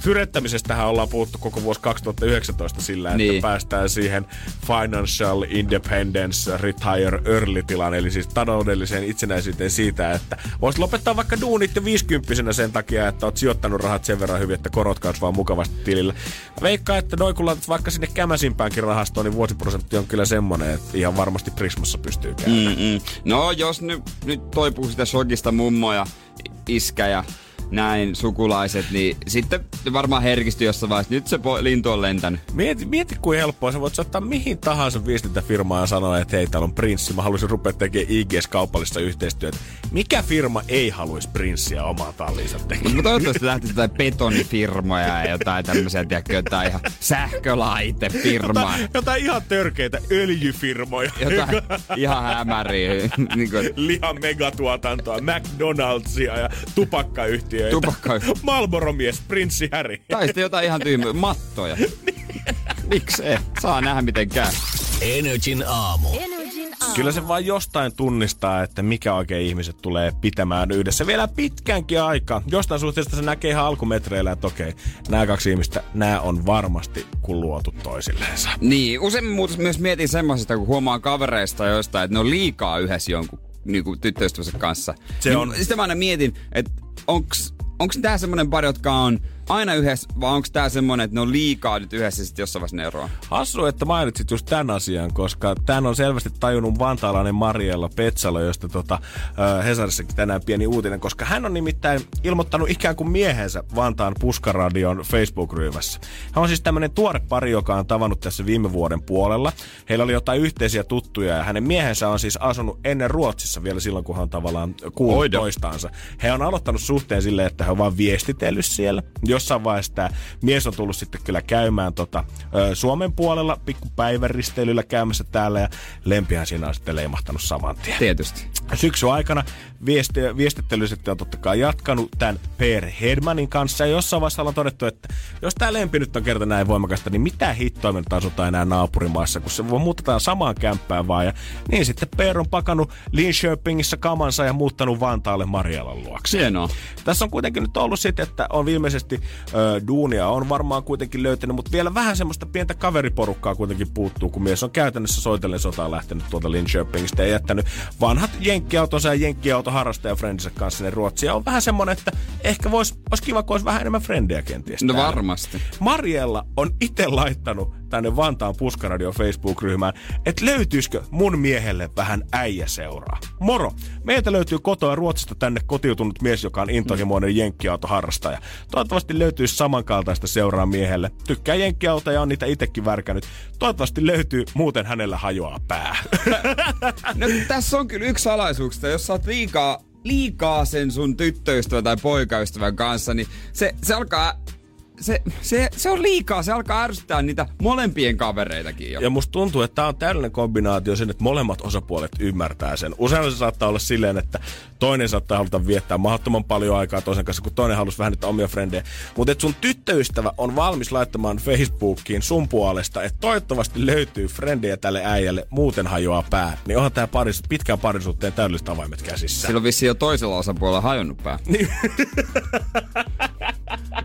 Fyrettämisestähän ollaan puhuttu koko vuosi 2019 sillä, että Niin. päästään siihen financial independence retire early tilaan, eli siis taloudelliseen itsenäisyyteen siitä, että voisit lopettaa vaikka duunit jo 50 sen takia, että oot sijoittanut rahat sen verran hyvin, että korot kasvaa mukavasti tilillä. Mä veikkaan, että noin kun laitat vaikka sinne kämäsimpäänkin rahastoon, niin vuosiprosentti on kyllä semmonen, että ihan varmasti Prismassa pystyy käymään. Mm-mm. No jos nyt, nyt toipuu sitä shokista mummo ja iskä ja näin sukulaiset, niin sitten varmaan herkistyy jossain vaiheessa. Nyt se po- lintu on lentänyt. Mieti, mieti kuin helppoa. Sä voit soittaa mihin tahansa viestintäfirmaan ja sanoa, että hei, täällä on prinssi. Mä haluaisin rupea tekemään IGS-kaupallista yhteistyötä. Mikä firma ei haluaisi prinssiä omaa talliinsa tekemään? Mutta toivottavasti lähti jotain betonifirmoja ja jotain tämmöisiä, tiedätkö, jotain ihan sähkölaitefirmaa. Jotain, jotain ihan törkeitä öljyfirmoja. Jotain ihan hämäriä. niin kuin, Lihan megatuotantoa, McDonald'sia ja tupakkayhtiöitä. Tupakkayhtiö. Marlboro-mies, prinssi Harry. tai sitten jotain ihan tyhmää, mattoja. Miksei? Saa nähdä miten käy. Energin aamu. Kyllä se vaan jostain tunnistaa, että mikä oikein ihmiset tulee pitämään yhdessä vielä pitkänkin aikaa. Jostain suhteesta se näkee ihan alkumetreillä, että okei, nämä kaksi ihmistä, nämä on varmasti kun luotu toisilleensa. Niin, usein muuten myös mietin semmoisesta, kun huomaa kavereista joistain, että ne on liikaa yhdessä jonkun niin kuin tyttöystävänsä kanssa. Se niin on- Sitten mä aina mietin, että onks, onks tää semmonen pari, jotka on aina yhdessä, vai onks tää semmonen, että ne on liikaa nyt yhdessä ja sitten jossain vaiheessa ne eroaa? Hassu, että mainitsit just tämän asian, koska tämän on selvästi tajunnut vantaalainen Mariella Petsalo, josta tota, äh, Hesarissakin tänään pieni uutinen, koska hän on nimittäin ilmoittanut ikään kuin miehensä Vantaan Puskaradion Facebook-ryhmässä. Hän on siis tämmöinen tuore pari, joka on tavannut tässä viime vuoden puolella. Heillä oli jotain yhteisiä tuttuja ja hänen miehensä on siis asunut ennen Ruotsissa vielä silloin, kun hän on tavallaan kuullut Oida. toistaansa. He on aloittanut suhteen silleen, että he on vaan viestitellyt siellä. Jossain vaiheessa tämä mies on tullut sitten kyllä käymään tota, Suomen puolella pikku päiväristeilyllä käymässä täällä ja lempihän siinä on sitten leimahtanut saman tien. Tietysti. Syksyn aikana viesti, viestittely sitten on totta kai jatkanut tämän Per Hedmanin kanssa. Ja jossain vaiheessa ollaan todettu, että jos tämä lempi nyt on kerta näin voimakasta, niin mitä hittoa me asutaan enää naapurimaassa, kun se voi muutetaan samaan kämppään vaan. Ja niin sitten Per on pakannut Linköpingissä kamansa ja muuttanut Vantaalle Marialan luokse. Hienoa. Tässä on kuitenkin nyt ollut sitten, että on ilmeisesti ö, duunia on varmaan kuitenkin löytänyt, mutta vielä vähän semmoista pientä kaveriporukkaa kuitenkin puuttuu, kun mies on käytännössä soitellen sotaan lähtenyt tuolta Linköpingistä ja jättänyt vanhat jenkkiautonsa ja jenkkiautoharrastaja friendinsä kanssa sinne Ruotsia. On vähän semmonen, että ehkä vois, olisi kiva, kun olisi vähän enemmän frendejä kenties. No täällä. varmasti. Mariella on itse laittanut tänne Vantaan Puskaradio Facebook-ryhmään, että löytyisikö mun miehelle vähän äijäseuraa. Moro! Meiltä löytyy kotoa Ruotsista tänne kotiutunut mies, joka on intohimoinen jenkkiautoharrastaja. Toivottavasti löytyisi samankaltaista seuraa miehelle. Tykkää jenkkiautoja ja on niitä itsekin värkännyt. Toivottavasti löytyy, muuten hänellä hajoaa pää. No tässä on kyllä yksi salaisuuksista, jos sä oot liikaa, liikaa sen sun tyttöystävän tai poikaystävän kanssa, niin se, se alkaa... Se, se, se on liikaa, se alkaa ärsyttää niitä molempien kavereitakin jo. Ja musta tuntuu, että tämä on täydellinen kombinaatio sen, että molemmat osapuolet ymmärtää sen. Usein se saattaa olla silleen, että toinen saattaa haluta viettää mahdottoman paljon aikaa toisen kanssa, kun toinen halusi vähän niitä omia frendejä. Mutta että sun tyttöystävä on valmis laittamaan Facebookiin sun puolesta, että toivottavasti löytyy frendejä tälle äijälle, muuten hajoaa pää. Niin onhan tämä paris, pitkään parisuhteen täydelliset avaimet käsissä. Silloin vissiin jo toisella osapuolella hajonnut pää. Niin.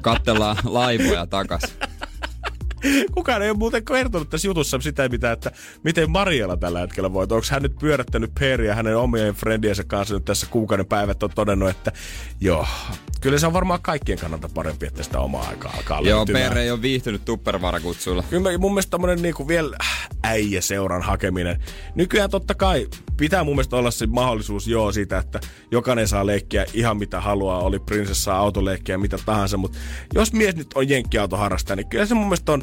Kattellaan laivoja takas. Kukaan ei ole muuten kertonut tässä jutussa sitä, mitä, että miten Mariella tällä hetkellä voi. Onko hän nyt pyörättänyt Peeriä hänen omien friendiensä kanssa nyt tässä kuukauden päivät on todennut, että joo, kyllä se on varmaan kaikkien kannalta parempi, että sitä omaa aikaa alkaa Joo. Pere ei ole viihtynyt tuppervarakutsuilla. Kyllä mä- mun mielestä tämmönen niinku vielä äijä seuran hakeminen. Nykyään totta kai pitää mun mielestä olla se mahdollisuus joo siitä, että jokainen saa leikkiä ihan mitä haluaa, oli prinsessaa, autoleikkiä, mitä tahansa, mutta jos mies nyt on jenkkiautoharrastaja, niin kyllä se mun mielestä on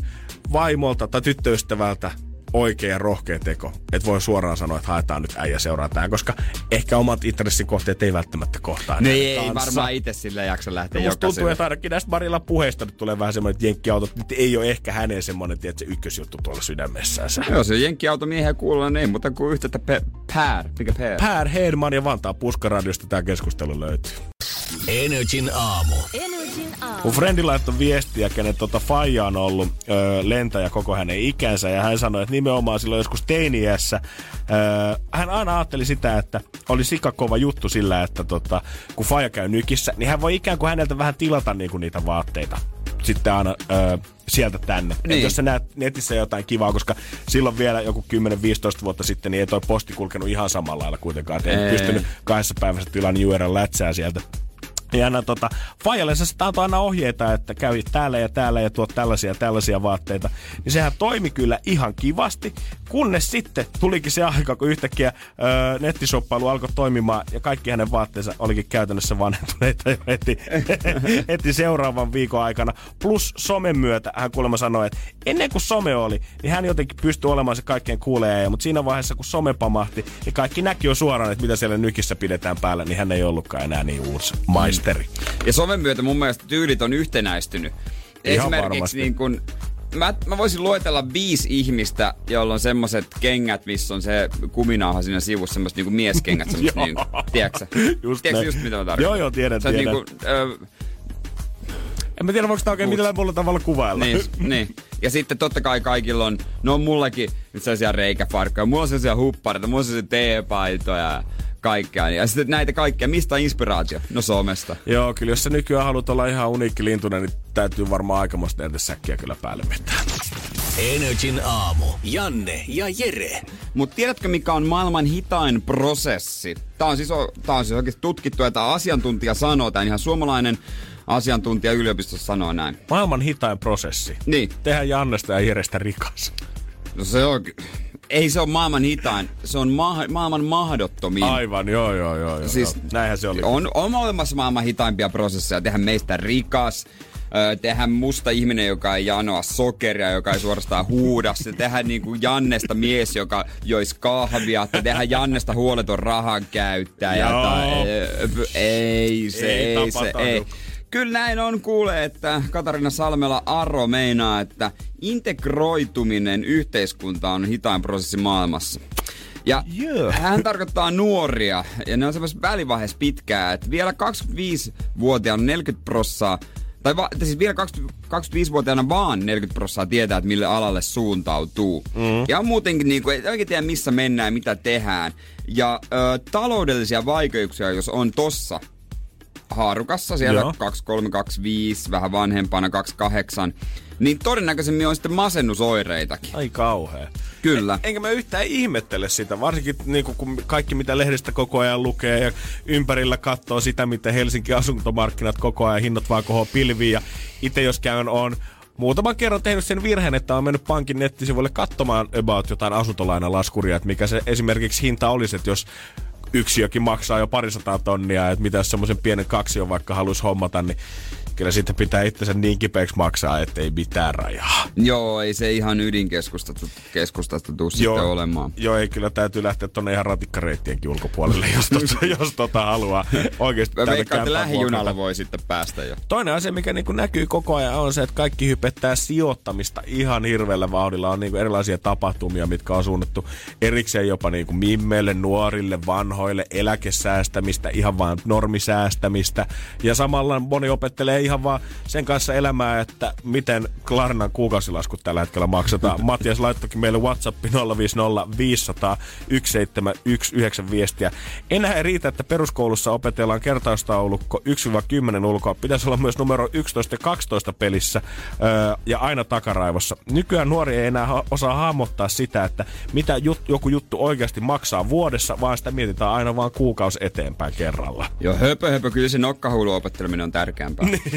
vaimolta tai tyttöystävältä oikea ja rohkea teko. Että voi suoraan sanoa, että haetaan nyt äijä seuraa tähän, koska ehkä omat intressikohteet ei välttämättä kohtaa. No ei, ei kanssa. varmaan itse sillä jaksa lähteä No tuntuu, että ainakin näistä Marilla puheista nyt tulee vähän semmoinen, että jenkkiautot nyt ei ole ehkä hänen semmoinen, tiedätkö, se ykkösjuttu tuolla sydämessään. Joo, se jenkkiautomiehiä kuulla, niin ei muuta kuin yhteyttä pe- Pär. Mikä Pär? Per Hedman ja Vantaa Puskaradiosta tämä keskustelu löytyy. Energin aamu. Mun frendi laittoi viestiä, kenen tota faija on ollut öö, lentäjä koko hänen ikänsä, ja hän sanoi, että nimenomaan silloin joskus teiniässä öö, hän aina ajatteli sitä, että oli sikakova juttu sillä, että tota, kun faija käy nykissä, niin hän voi ikään kuin häneltä vähän tilata niinku niitä vaatteita sitten aina öö, sieltä tänne. Niin. Niin. Et jos sä näet netissä jotain kivaa, koska silloin vielä joku 10-15 vuotta sitten, niin ei toi posti kulkenut ihan samalla lailla kuitenkaan. Et ei, Ei. pystynyt kahdessa päivässä tilan juoda lätsää sieltä ja aina tota, Fajalle sitten antoi aina ohjeita, että käy täällä ja täällä ja tuot tällaisia tällaisia vaatteita. Niin sehän toimi kyllä ihan kivasti, kunnes sitten tulikin se aika, kun yhtäkkiä öö, nettisoppailu alkoi toimimaan ja kaikki hänen vaatteensa olikin käytännössä vanhentuneita jo heti, heti seuraavan viikon aikana. Plus somen myötä hän kuulemma sanoi, että ennen kuin some oli, niin hän jotenkin pystyi olemaan se kaikkein kuuleja, mutta siinä vaiheessa kun some pamahti, niin kaikki näki jo suoraan, että mitä siellä nykissä pidetään päällä, niin hän ei ollutkaan enää niin uusi maisteri. Ja somen myötä mun mielestä tyylit on yhtenäistynyt. Ihan Esimerkiksi varmasti. niin kun, mä, mä voisin luetella viisi ihmistä, joilla on semmoset kengät, missä on se kuminauha siinä sivussa, semmoset niinku mieskengät, semmoset niinku, tiedätkö Just Tiedätkö just mitä mä tarkoitan? Joo, joo, tiedän, tiedän. Niinku, ö, En mä tiedä, voiko sitä oikein Mut- millään muulla tavalla kuvailla. niin, niin. Ja sitten totta kai kaikilla on, no on mullakin nyt sellaisia reikäfarkkoja, mulla on sellaisia huppareita, mulla on sellaisia teepaitoja ja kaikkea. Ja sitten näitä kaikkea, mistä on inspiraatio? No somesta. Joo, kyllä jos sä nykyään haluat olla ihan uniikki lintuna, niin täytyy varmaan aikamoista näitä säkkiä kyllä päälle vetää. Energin aamu. Janne ja Jere. Mutta tiedätkö, mikä on maailman hitain prosessi? Tämä on siis, o- tää on siis oikeasti tutkittu, että asiantuntija sanoo, tämä ihan suomalainen asiantuntija yliopistossa sanoo näin. Maailman hitain prosessi. Niin, Tehdään Jannesta ja Jerestä rikas. no se on, ei se ole maailman hitain, se on ma- maailman mahdottomin. Aivan, joo, joo, joo. joo Siis joo. Näinhän se oli. On, on olemassa maailman hitaimpia prosesseja. Tehdä meistä rikas, tehdä musta ihminen, joka ei janoa sokeria, joka ei suorastaan huuda. Se tehdä niin kuin Jannesta mies, joka jois kahvia. Tehdä Jannesta huoleton rahan käyttäjä. Tai, ei se, Ei ei, se, ei. Kyllä näin on kuule, että Katarina Salmela Arro meinaa, että integroituminen yhteiskuntaan on hitain prosessi maailmassa. Ja Joo. hän tarkoittaa nuoria, ja ne on semmoisessa välivaiheessa pitkää, että vielä 25-vuotiaana 40 prossaa, tai va, siis vielä 20, 25-vuotiaana vaan 40 prossaa tietää, että mille alalle suuntautuu. Mm. Ja on muutenkin niin kuin, ei oikein tiedä missä mennään ja mitä tehdään. Ja ö, taloudellisia vaikeuksia, jos on tossa haarukassa, siellä Joo. 2325, vähän vanhempana 28, niin todennäköisemmin on sitten masennusoireitakin. Ai kauhea. Kyllä. Enkä mä yhtään ihmettele sitä, varsinkin niin kun kaikki mitä lehdistä koko ajan lukee ja ympärillä katsoo sitä, miten Helsinki asuntomarkkinat koko ajan hinnat vaan kohoo pilviin. Ja itse jos käyn on muutaman kerran tehnyt sen virheen, että on mennyt pankin nettisivuille katsomaan about jotain asuntolainalaskuria, että mikä se esimerkiksi hinta olisi, että jos yksiökin maksaa jo parisataa tonnia, että mitä jos semmoisen pienen kaksion vaikka haluaisi hommata, niin kyllä sitten pitää itsensä niin kipeäksi maksaa, että ei mitään rajaa. Joo, ei se ihan ydinkeskustasta keskustasta tuu sitten olemaan. Joo, ei kyllä täytyy lähteä tonne ihan ratikkareittienkin ulkopuolelle, jos, tota, jos tota haluaa oikeasti Mä veikkaan, että lähijunalla voi sitten päästä jo. Toinen asia, mikä niin näkyy koko ajan, on se, että kaikki hypettää sijoittamista ihan hirveällä vauhdilla. On niin erilaisia tapahtumia, mitkä on suunnattu erikseen jopa niin mimmeille, nuorille, vanhoille, eläkesäästämistä, ihan vaan normisäästämistä. Ja samalla moni opettelee ihan vaan sen kanssa elämää, että miten Klarnan kuukausilaskut tällä hetkellä maksetaan. Matias laittokin meille WhatsApp 050 500 1719 viestiä. Enää ei riitä, että peruskoulussa opetellaan kertaustaulukko 1-10 ulkoa. Pitäisi olla myös numero 11 ja 12 pelissä öö, ja aina takaraivossa. Nykyään nuori ei enää osaa hahmottaa sitä, että mitä jut- joku juttu oikeasti maksaa vuodessa, vaan sitä mietitään aina vaan kuukausi eteenpäin kerralla. Joo, höpö, höpö, kyllä se nokkahuulu opetteleminen on tärkeämpää.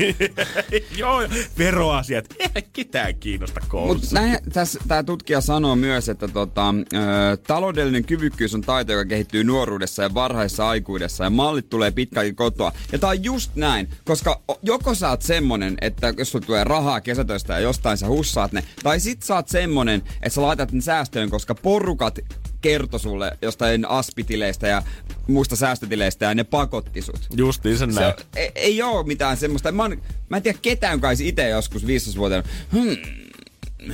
Joo, veroasiat. Ei ketään kiinnosta koulussa. Mutta tämä tutkija sanoo myös, että tota, ö, taloudellinen kyvykkyys on taito, joka kehittyy nuoruudessa ja varhaisessa aikuudessa ja mallit tulee pitkälti kotoa. Ja tämä on just näin, koska joko sä oot semmonen, että jos sulla tulee rahaa kesätöistä ja jostain sä hussaat ne, tai sit sä oot semmonen, että sä laitat ne säästöön, koska porukat kertoi sulle jostain aspitileistä ja muista säästötileistä ja ne pakotti sut. Justiin sen Se, näin. on- ei, ei oo mitään semmoista. Mä, oon, mä en tiedä ketään, olisi itse joskus 15-vuotiaana. Hmm,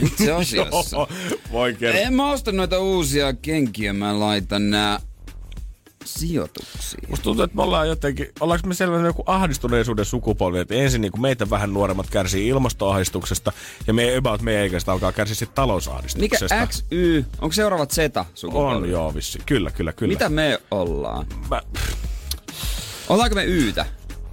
itse asiassa. Joo, voi kertoa. En mä osta noita uusia kenkiä, mä laitan nää sijoituksiin. Musta tuntuu, että me ollaan jotenkin, ollaanko me sellainen joku ahdistuneisuuden sukupolvi, että ensin niin meitä vähän nuoremmat kärsii ilmastoahdistuksesta ja me about meidän ikäistä alkaa kärsiä sitten Mikä talousahdistuksesta. X, Y, onko seuraavat Z sukupolvi? On joo vissi. Kyllä, kyllä, kyllä. Mitä me ollaan? Mä, Ollaanko me Ytä?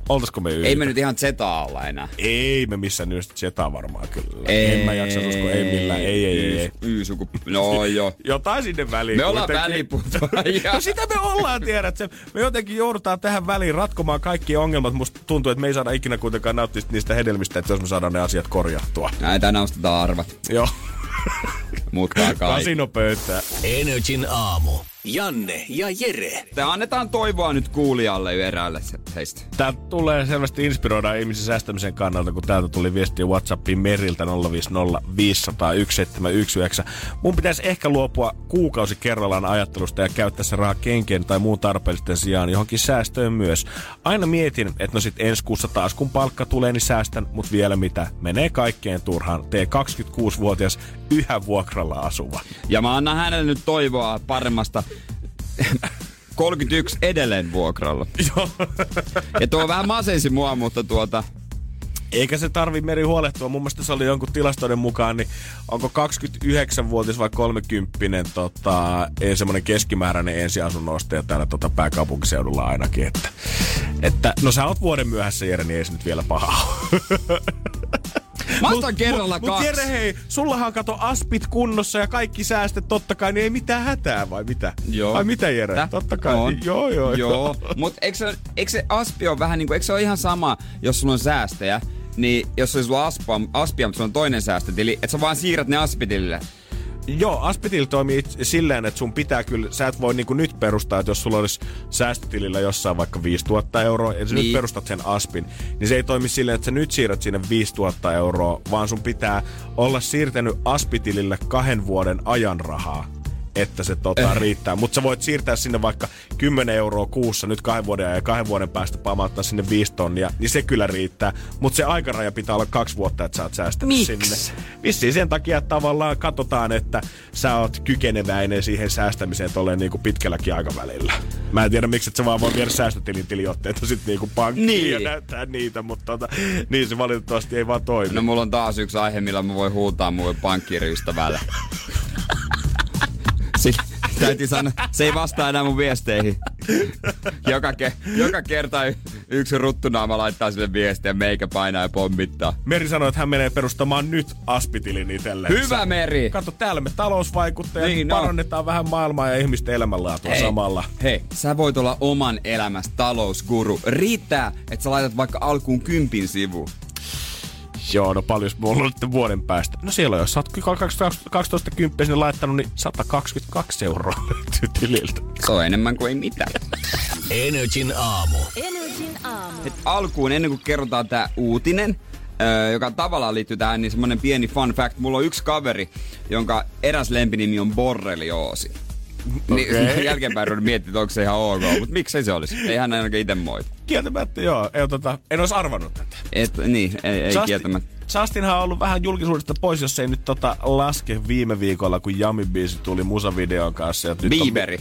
Oltaisiko me yhtä? Ei me nyt ihan Zetaa olla enää. Ei me missään nyt Zetaa varmaan kyllä. Ei, en mä jaksa uskoa, ei millään. Ei, ei, ei. ei. Y, suku... No joo. Jotain sinne väliin. Me ollaan kuitenkin. väliputoajia. No sitä me ollaan, tiedät. Se, me jotenkin joudutaan tähän väliin ratkomaan kaikki ongelmat. Musta tuntuu, että me ei saada ikinä kuitenkaan nauttia niistä hedelmistä, että jos me saadaan ne asiat korjattua. Näitä nostetaan arvat. Joo. Mutkaa kai. Kasinopöytää. Energin aamu. Janne ja Jere. Te annetaan toivoa nyt kuulijalle eräälle se- heistä. Tää tulee selvästi inspiroida ihmisen säästämisen kannalta, kun täältä tuli viestiä Whatsappiin Meriltä 050 500 1719. Mun pitäisi ehkä luopua kuukausi kerrallaan ajattelusta ja käyttää se raha kenkien tai muun tarpeellisten sijaan johonkin säästöön myös. Aina mietin, että no sit ensi kuussa taas kun palkka tulee, niin säästän, mutta vielä mitä, menee kaikkeen turhaan. Tee 26-vuotias yhä vuokralla asuva. Ja mä annan hänelle nyt toivoa paremmasta 31 edelleen vuokralla. Joo. Ja tuo vähän masensi mua, mutta tuota... Eikä se tarvi meri huolehtua. Mun mielestä se oli jonkun tilastoiden mukaan, niin onko 29-vuotias vai 30 tota, ei semmoinen keskimääräinen ensiasunnon ostaja täällä tota, pääkaupunkiseudulla ainakin. Että, että, no sä oot vuoden myöhässä, Jere, niin ei se nyt vielä paha. Mä ostan kerralla mut, kaksi. Mut Jere, hei, sullahan kato aspit kunnossa ja kaikki säästöt totta kai, niin ei mitään hätää vai mitä? Joo. Vai mitä Jere? Tää? Totta kai. On. Joo, joo, Joo, mutta eikö, se- eikö se aspi on vähän niinku, eikö se ole ihan sama, jos sulla on säästöjä, niin jos olisi sulla aspia, aspia, mutta sulla on toinen säästötili, että sä vaan siirrät ne aspitilille. Joo, Aspitil toimii silleen, että sun pitää kyllä, sä et voi niinku nyt perustaa, että jos sulla olisi säästötilillä jossain vaikka 5000 euroa, ja sä niin. Niin. nyt perustat sen Aspin, niin se ei toimi silleen, että sä nyt siirrät sinne 5000 euroa, vaan sun pitää olla siirtänyt Aspitilille kahden vuoden ajan rahaa että se tota, Eh. riittää. Mutta sä voit siirtää sinne vaikka 10 euroa kuussa nyt kahden vuoden ajan ja kahden vuoden päästä pamauttaa sinne 5 tonnia, niin se kyllä riittää. Mutta se aikaraja pitää olla kaksi vuotta, että sä oot säästänyt Miks? sinne. Vissiin sen takia, että tavallaan katsotaan, että sä oot kykeneväinen siihen säästämiseen tolleen niinku pitkälläkin aikavälillä. Mä en tiedä, miksi et sä vaan voi viedä säästötilin tiliotteita sit niinku pankkiin Niin. ja näyttää niitä, mutta tota, niin se valitettavasti ei vaan toimi. No mulla on taas yksi aihe, millä mä voin huutaa mun pankkiriystävälle. Sitten täytyy sanoa, se ei vastaa enää mun viesteihin. Joka, ke, joka kerta y- yksi ruttunaama laittaa sille viestiä, meikä painaa ja pommittaa. Meri sanoi, että hän menee perustamaan nyt Aspitilin itselleen. Hyvä Meri! Kato, täällä me talousvaikuttajat Niin, no. parannetaan vähän maailmaa ja ihmisten elämänlaatua Hei. samalla. Hei, sä voit olla oman elämässä talousguru. Riittää, että sä laitat vaikka alkuun kympin sivu. Joo, no paljon mulla on nyt vuoden päästä. No siellä on, jos sä oot 12 kymppiä sinne laittanut, niin 122 euroa löytyy tililtä. Se on enemmän kuin ei mitään. Energin aamu. Energin aamu. Et alkuun, ennen kuin kerrotaan tää uutinen, öö, joka tavallaan liittyy tähän, niin semmonen pieni fun fact. Mulla on yksi kaveri, jonka eräs lempinimi on borrelioosi. Niin Okei. jälkeenpäin ruvennut miettiä, että onko se ihan ok, mutta miksei se olisi? Ei hän ainakaan itse moita. Kieltämättä joo, ei, tota, en olisi arvannut tätä. Et, niin, ei, ei Justin- kieltämättä. Justinhan on ollut vähän julkisuudesta pois, jos ei nyt tota laske viime viikolla, kun Yami Biisi tuli musavideon kanssa. Ja nyt on- Bieberi.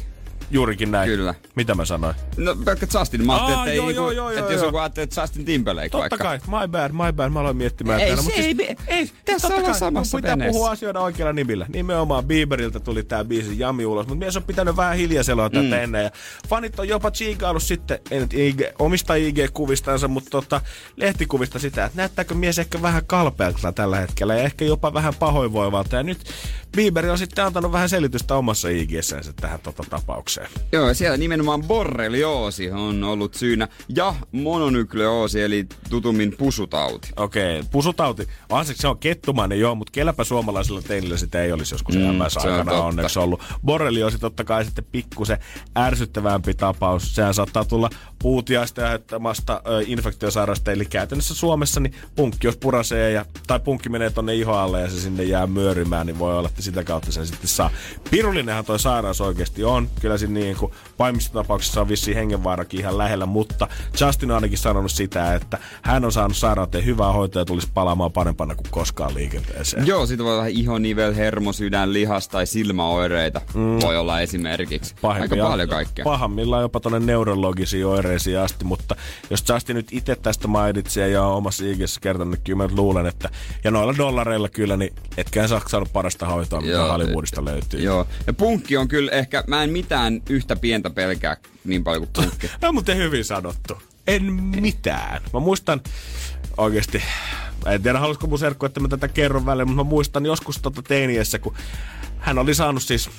Juurikin näin. Kyllä. Mitä mä sanoin? No pelkkä Justin. Mä ajattelin, että, ei joo, niinku, joo, joo, että joo, jos joo. joku ajattelee, että Justin Timberlake Totta vaikka. kai, my bad, my bad. Mä aloin miettimään Ei, täällä, se siis- ei- ei, tässä totta ollaan kai, samassa pitää veneessä. puhua asioida oikealla nimillä. Nimenomaan Bieberiltä tuli tää biisi Jami ulos, mutta mies on pitänyt vähän hiljaisella tätä Mm. ennen. Ja fanit on jopa chiikaillut sitten, ei nyt IG, omista IG-kuvistansa, mutta tota, lehtikuvista sitä, että näyttääkö mies ehkä vähän kalpealta tällä hetkellä ja ehkä jopa vähän pahoinvoivalta. Ja nyt Bieber on sitten antanut vähän selitystä omassa IG-sänsä tähän tota tapaukseen. Joo, siellä nimenomaan borrelioosi on ollut syynä ja mononykleoosi, eli tutummin pusutauti. Okei, pusutauti. On se, on kettumainen, joo, mutta kelläpä suomalaisilla teinillä sitä ei olisi joskus Mm, se on aikana onneksi ollut. Borreliosi totta kai sitten pikkusen ärsyttävämpi tapaus. Sehän saattaa tulla puutiaista aiheuttamasta infektiosairaasta. Eli käytännössä Suomessa niin punkki jos purasee ja, tai punkki menee tonne iho alle ja se sinne jää myörymään, niin voi olla, että sitä kautta sen sitten saa. Pirullinenhan toi sairaus oikeasti on. Kyllä siinä niin kuin pahimmissa tapauksissa on vissiin hengenvaarakin ihan lähellä, mutta Justin on ainakin sanonut sitä, että hän on saanut sairauteen hyvää hoitoa ja tulisi palaamaan parempana kuin koskaan liikenteeseen. Joo, siitä voi olla ihonivel, hermo, sydän, lihas tai silmäoireita. Mm. Voi olla esimerkiksi. Aika paljon kaikkea. Pahimmillaan jopa tuonne neurologisiin oireisiin asti, mutta jos Justin nyt itse tästä mainitsee ja on omassa IGssä kertonut, niin kyllä mä luulen, että ja noilla dollareilla kyllä, niin etkään saa saanut parasta hoitoa, mitä Joo. Hollywoodista löytyy. Joo. Ja punkki on kyllä ehkä, mä en mitään yhtä pientä pelkää niin paljon kuin punkki. No, mutta hyvin sanottu. En mitään. Mä muistan oikeasti, en tiedä haluaisiko mun serkku, että mä tätä kerron välillä, mutta mä muistan joskus tota teiniessä, kun hän oli saanut siis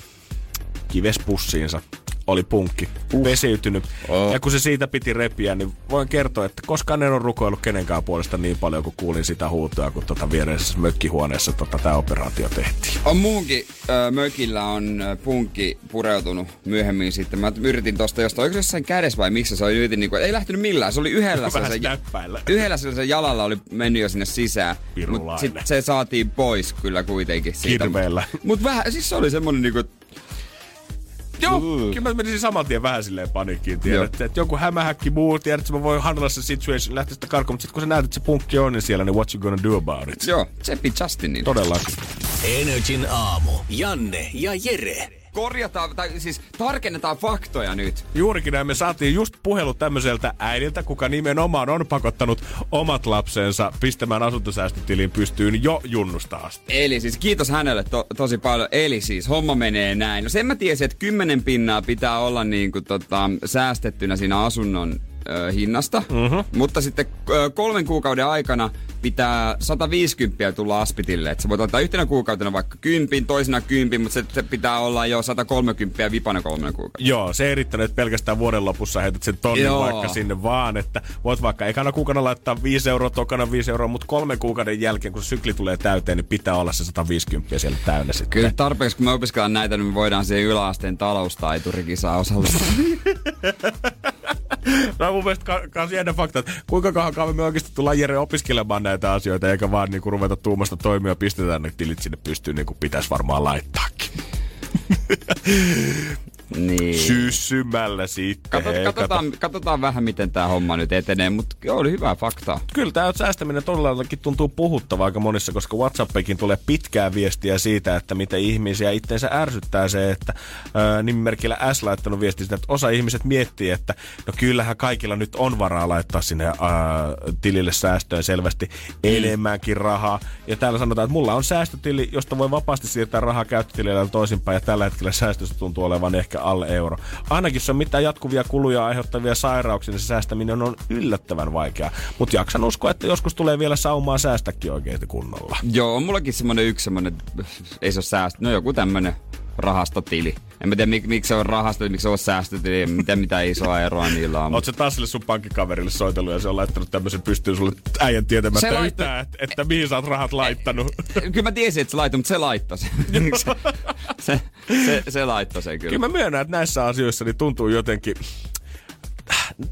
kivespussiinsa oli punkki, uh. pesiytynyt. Oh. Ja kun se siitä piti repiä, niin voin kertoa, että koskaan en ole rukoillut kenenkään puolesta niin paljon, kun kuulin sitä huutoa, kun tota viereisessä mökkihuoneessa tota, tämä operaatio tehtiin. On muunkin ö, mökillä on punkki pureutunut myöhemmin sitten. Mä yritin tosta jostain, oliko se jossain kädessä vai missä se oli, yritin niinku, ei lähtenyt millään. Se oli yhdellä sellaisen, näppäillä. yhdellä sellaisen jalalla oli mennyt jo sinne sisään. Mutta se saatiin pois kyllä kuitenkin siitä. Kirveellä. Mutta vähän, siis se oli semmonen niinku, Joo, Mm. kyllä mä menisin saman tien vähän silleen panikkiin, Joo. tiedät, että joku hämähäkki muu, tiedät, että mä voin handlella se situation, lähteä sitä karkuun, mutta sitten kun sä näet, että se punkki on niin siellä, niin what you gonna do about it? joo, Seppi Justinin. Todellakin. Energin aamu. Janne ja Jere. Korjataan, tai siis tarkennetaan faktoja nyt. Juurikin näin me saatiin just puhelu tämmöiseltä äidiltä, kuka nimenomaan on pakottanut omat lapsensa pistämään asuntosäästötiliin pystyyn jo junnusta asti. Eli siis kiitos hänelle to, tosi paljon. Eli siis homma menee näin. No sen mä tiesin, että 10 pinnaa pitää olla niin kuin, tota, säästettynä siinä asunnon ö, hinnasta. Mm-hmm. Mutta sitten ö, kolmen kuukauden aikana pitää 150 tulla aspitille. Että sä voit ottaa yhtenä kuukautena vaikka kympin, toisena kympin, mutta se, se pitää olla jo 130 vipana kolmena kuukauden. Joo, se ei riittänyt, että pelkästään vuoden lopussa heität sen tonnin Joo. vaikka sinne vaan, että voit vaikka ekana kuukauden laittaa 5 euroa, tokana 5 euroa, mutta kolmen kuukauden jälkeen, kun sykli tulee täyteen, niin pitää olla se 150 siellä täynnä sitten. Kyllä tarpeeksi, kun me opiskellaan näitä, niin me voidaan siihen yläasteen taloustaiturikisaa osallistua. No mun mielestä ka- kans jännä fakta, että kuinka kauan me oikeasti tullaan Jere opiskelemaan näitä asioita, eikä vaan niinku ruveta tuumasta toimia ja pistetään ne tilit sinne pystyyn, niin kuin pitäisi varmaan laittaakin. niin. Syssymällä sitten. Katot, hei, kato. katsotaan, katsotaan vähän, miten tämä homma nyt etenee, mutta oli hyvää faktaa. Kyllä tämä säästäminen todellakin tuntuu puhuttavaa aika monissa, koska WhatsAppikin tulee pitkää viestiä siitä, että miten ihmisiä itseensä ärsyttää se, että ää, nimimerkillä S laittanut viesti sitä, että osa ihmiset miettii, että no kyllähän kaikilla nyt on varaa laittaa sinne ää, tilille säästöön selvästi enemmänkin rahaa. Ja täällä sanotaan, että mulla on säästötili, josta voi vapaasti siirtää rahaa käyttötilille toisinpäin, ja tällä hetkellä säästöstä tuntuu olevan ehkä alle euro. Ainakin se on mitään jatkuvia kuluja aiheuttavia sairauksia, niin se säästäminen on yllättävän vaikeaa. Mutta jaksan uskoa, että joskus tulee vielä saumaa säästäkin oikein kunnolla. Joo, on mullakin semmonen yksi semmonen, ei se ole säästö, no joku tämmönen rahastotili. En mä tiedä, mik, miksi se on rahasto, miksi se on säästötili, en tiedä mitä isoa eroa niillä on. Sä taas sille sun pankkikaverille soitellut ja se on laittanut tämmöisen pystyyn sulle äijän tietämättä Se laittoi- yhtään, että, että mihin sä oot rahat laittanut. Kyllä mä tiesin, että se laittoi, mutta se laittoi sen. se, se, se, se laittoi sen kyllä. Kyllä mä myönnän, että näissä asioissa niin tuntuu jotenkin...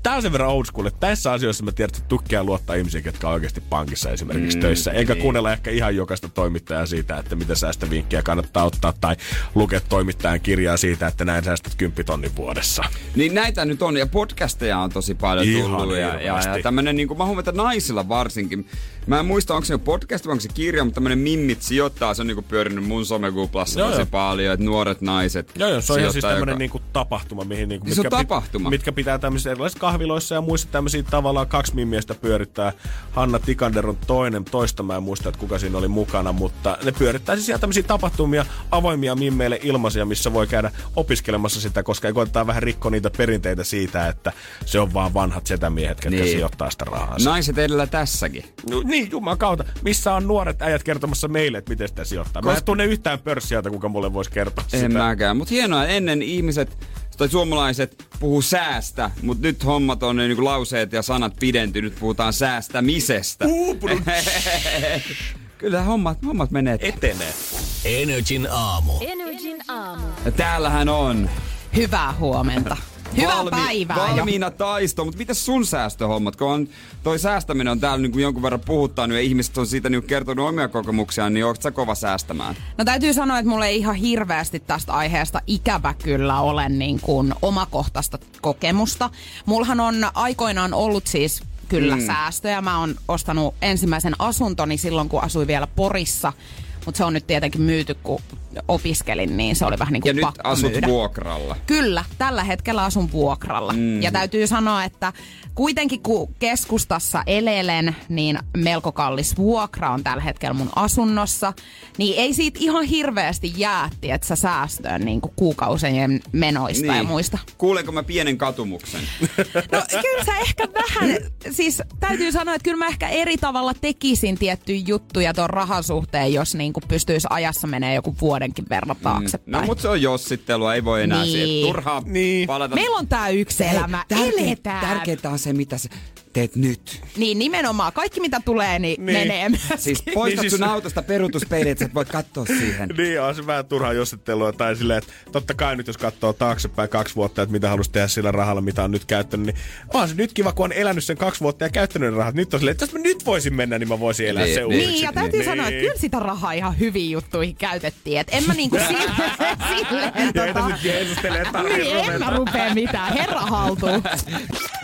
Tää on sen verran old school, että tässä asioissa mä tiedän, että tukkia luottaa ihmisiä, jotka on oikeasti pankissa esimerkiksi mm, töissä. Eikä niin. kuunnella ehkä ihan jokaista toimittajaa siitä, että mitä säästövinkkejä kannattaa ottaa, tai lukea toimittajan kirjaa siitä, että näin säästät 10 tonnin vuodessa. Niin näitä nyt on, ja podcasteja on tosi paljon Ihan tullut. Ja, ja, ja tämmönen, niin kuin mä huomaan, että naisilla varsinkin. Mä en muista, onko se jo podcast vai onko se kirja, mutta tämmönen Mimmit sijoittaa, se on niin kuin pyörinyt mun somekuplassa Joo, tosi joo. paljon, että nuoret naiset Joo, joo, se on ihan siis tämmönen joka- niinku tapahtuma, mihin niinku, Se on mitkä, tapahtuma. mitkä pitää tämmöisissä erilaisissa kahviloissa ja muissa tämmöisiä tavallaan kaksi miestä pyörittää. Hanna Tikander on toinen, toista mä en muista, että kuka siinä oli mukana, mutta ne pyörittää siis ihan tämmöisiä tapahtumia, avoimia mimmeille ilmaisia, missä voi käydä opiskelemassa sitä, koska ei koetetaan vähän rikkoa niitä perinteitä siitä, että se on vaan vanhat setämiehet, ketkä Niin. sijoittaa sitä rahaa. Naiset edellä tässäkin. No, niin, juman kautta. Missä on nuoret äijät kertomassa meille, että miten sitä sijoittaa? Mä en Koska- tunne yhtään pörssiältä, kuka mulle voisi kertoa En sitä. mäkään. Mutta hienoa, ennen ihmiset tai suomalaiset puhuu säästä, mutta nyt hommat on niin kuin lauseet ja sanat pidentynyt, puhutaan säästämisestä. Uupunut. Kyllä hommat, hommat menee. Etenee. Energin aamu. Energin aamu. Ja täällähän on Hyvää huomenta. Hyvää päivää jo. valmiina taisto, mutta mitäs sun säästöhommat? Kun on, toi säästäminen on täällä niin kuin jonkun verran puhuttanut ja ihmiset on siitä niin kertonut omia kokemuksiaan, niin onko sä kova säästämään? No täytyy sanoa, että mulla ei ihan hirveästi tästä aiheesta ikävä kyllä ole niin kuin omakohtaista kokemusta. Mullahan on aikoinaan ollut siis kyllä mm. säästöjä. Mä oon ostanut ensimmäisen asuntoni silloin, kun asuin vielä Porissa. Mutta se on nyt tietenkin myyty, kun opiskelin, niin se oli vähän niin kuin Ja nyt pakko asut myydä. vuokralla. Kyllä, tällä hetkellä asun vuokralla. Mm. Ja täytyy sanoa, että kuitenkin kun keskustassa elelen, niin melko kallis vuokra on tällä hetkellä mun asunnossa. Niin ei siitä ihan hirveästi jää, että sä säästöön niin kuin kuukausien menoista niin. ja muista. Kuulenko mä pienen katumuksen? No kyllä sä ehkä vähän, siis täytyy sanoa, että kyllä mä ehkä eri tavalla tekisin tiettyjä juttuja ton rahan suhteen, jos niin kuin pystyisi ajassa menee joku vuodenkin verran taaksepäin. No mutta se on jossittelua, ei voi enää Niin. siihen. Turhaa Niin. palata. Meillä on tää yksi elämä, eletään. tärkeintä on se, mitä sä teet nyt. Niin nimenomaan, kaikki mitä tulee, niin, Niin. menee myös. Siis poistat Niin siis- sun autosta peruutuspeili, että sä voit katsoa siihen. Niin, on se vähän turhaa jossittelua. Tai silleen, että totta kai nyt jos katsoo taaksepäin kaksi vuotta, että mitä halusi tehdä sillä rahalla, mitä on nyt käyttänyt, niin onhan se nyt kiva, kun on elänyt sen kaksi vuotta ja käyttänyt ne rahat. Nyt on silleen, että jos mä nyt voisin mennä, niin mä voisin elää Niin, se niin. uusiksi. Niin, ja täytyy sanoa, että kyllä sitä rahaa ihan hyviin juttuihin käytettiin. Et en mä niinku silleen, silleen Ja ei tota, tässä nyt Jeesustele tarvitse niin, en mä ruveta. rupea mitään. Herra haltuun.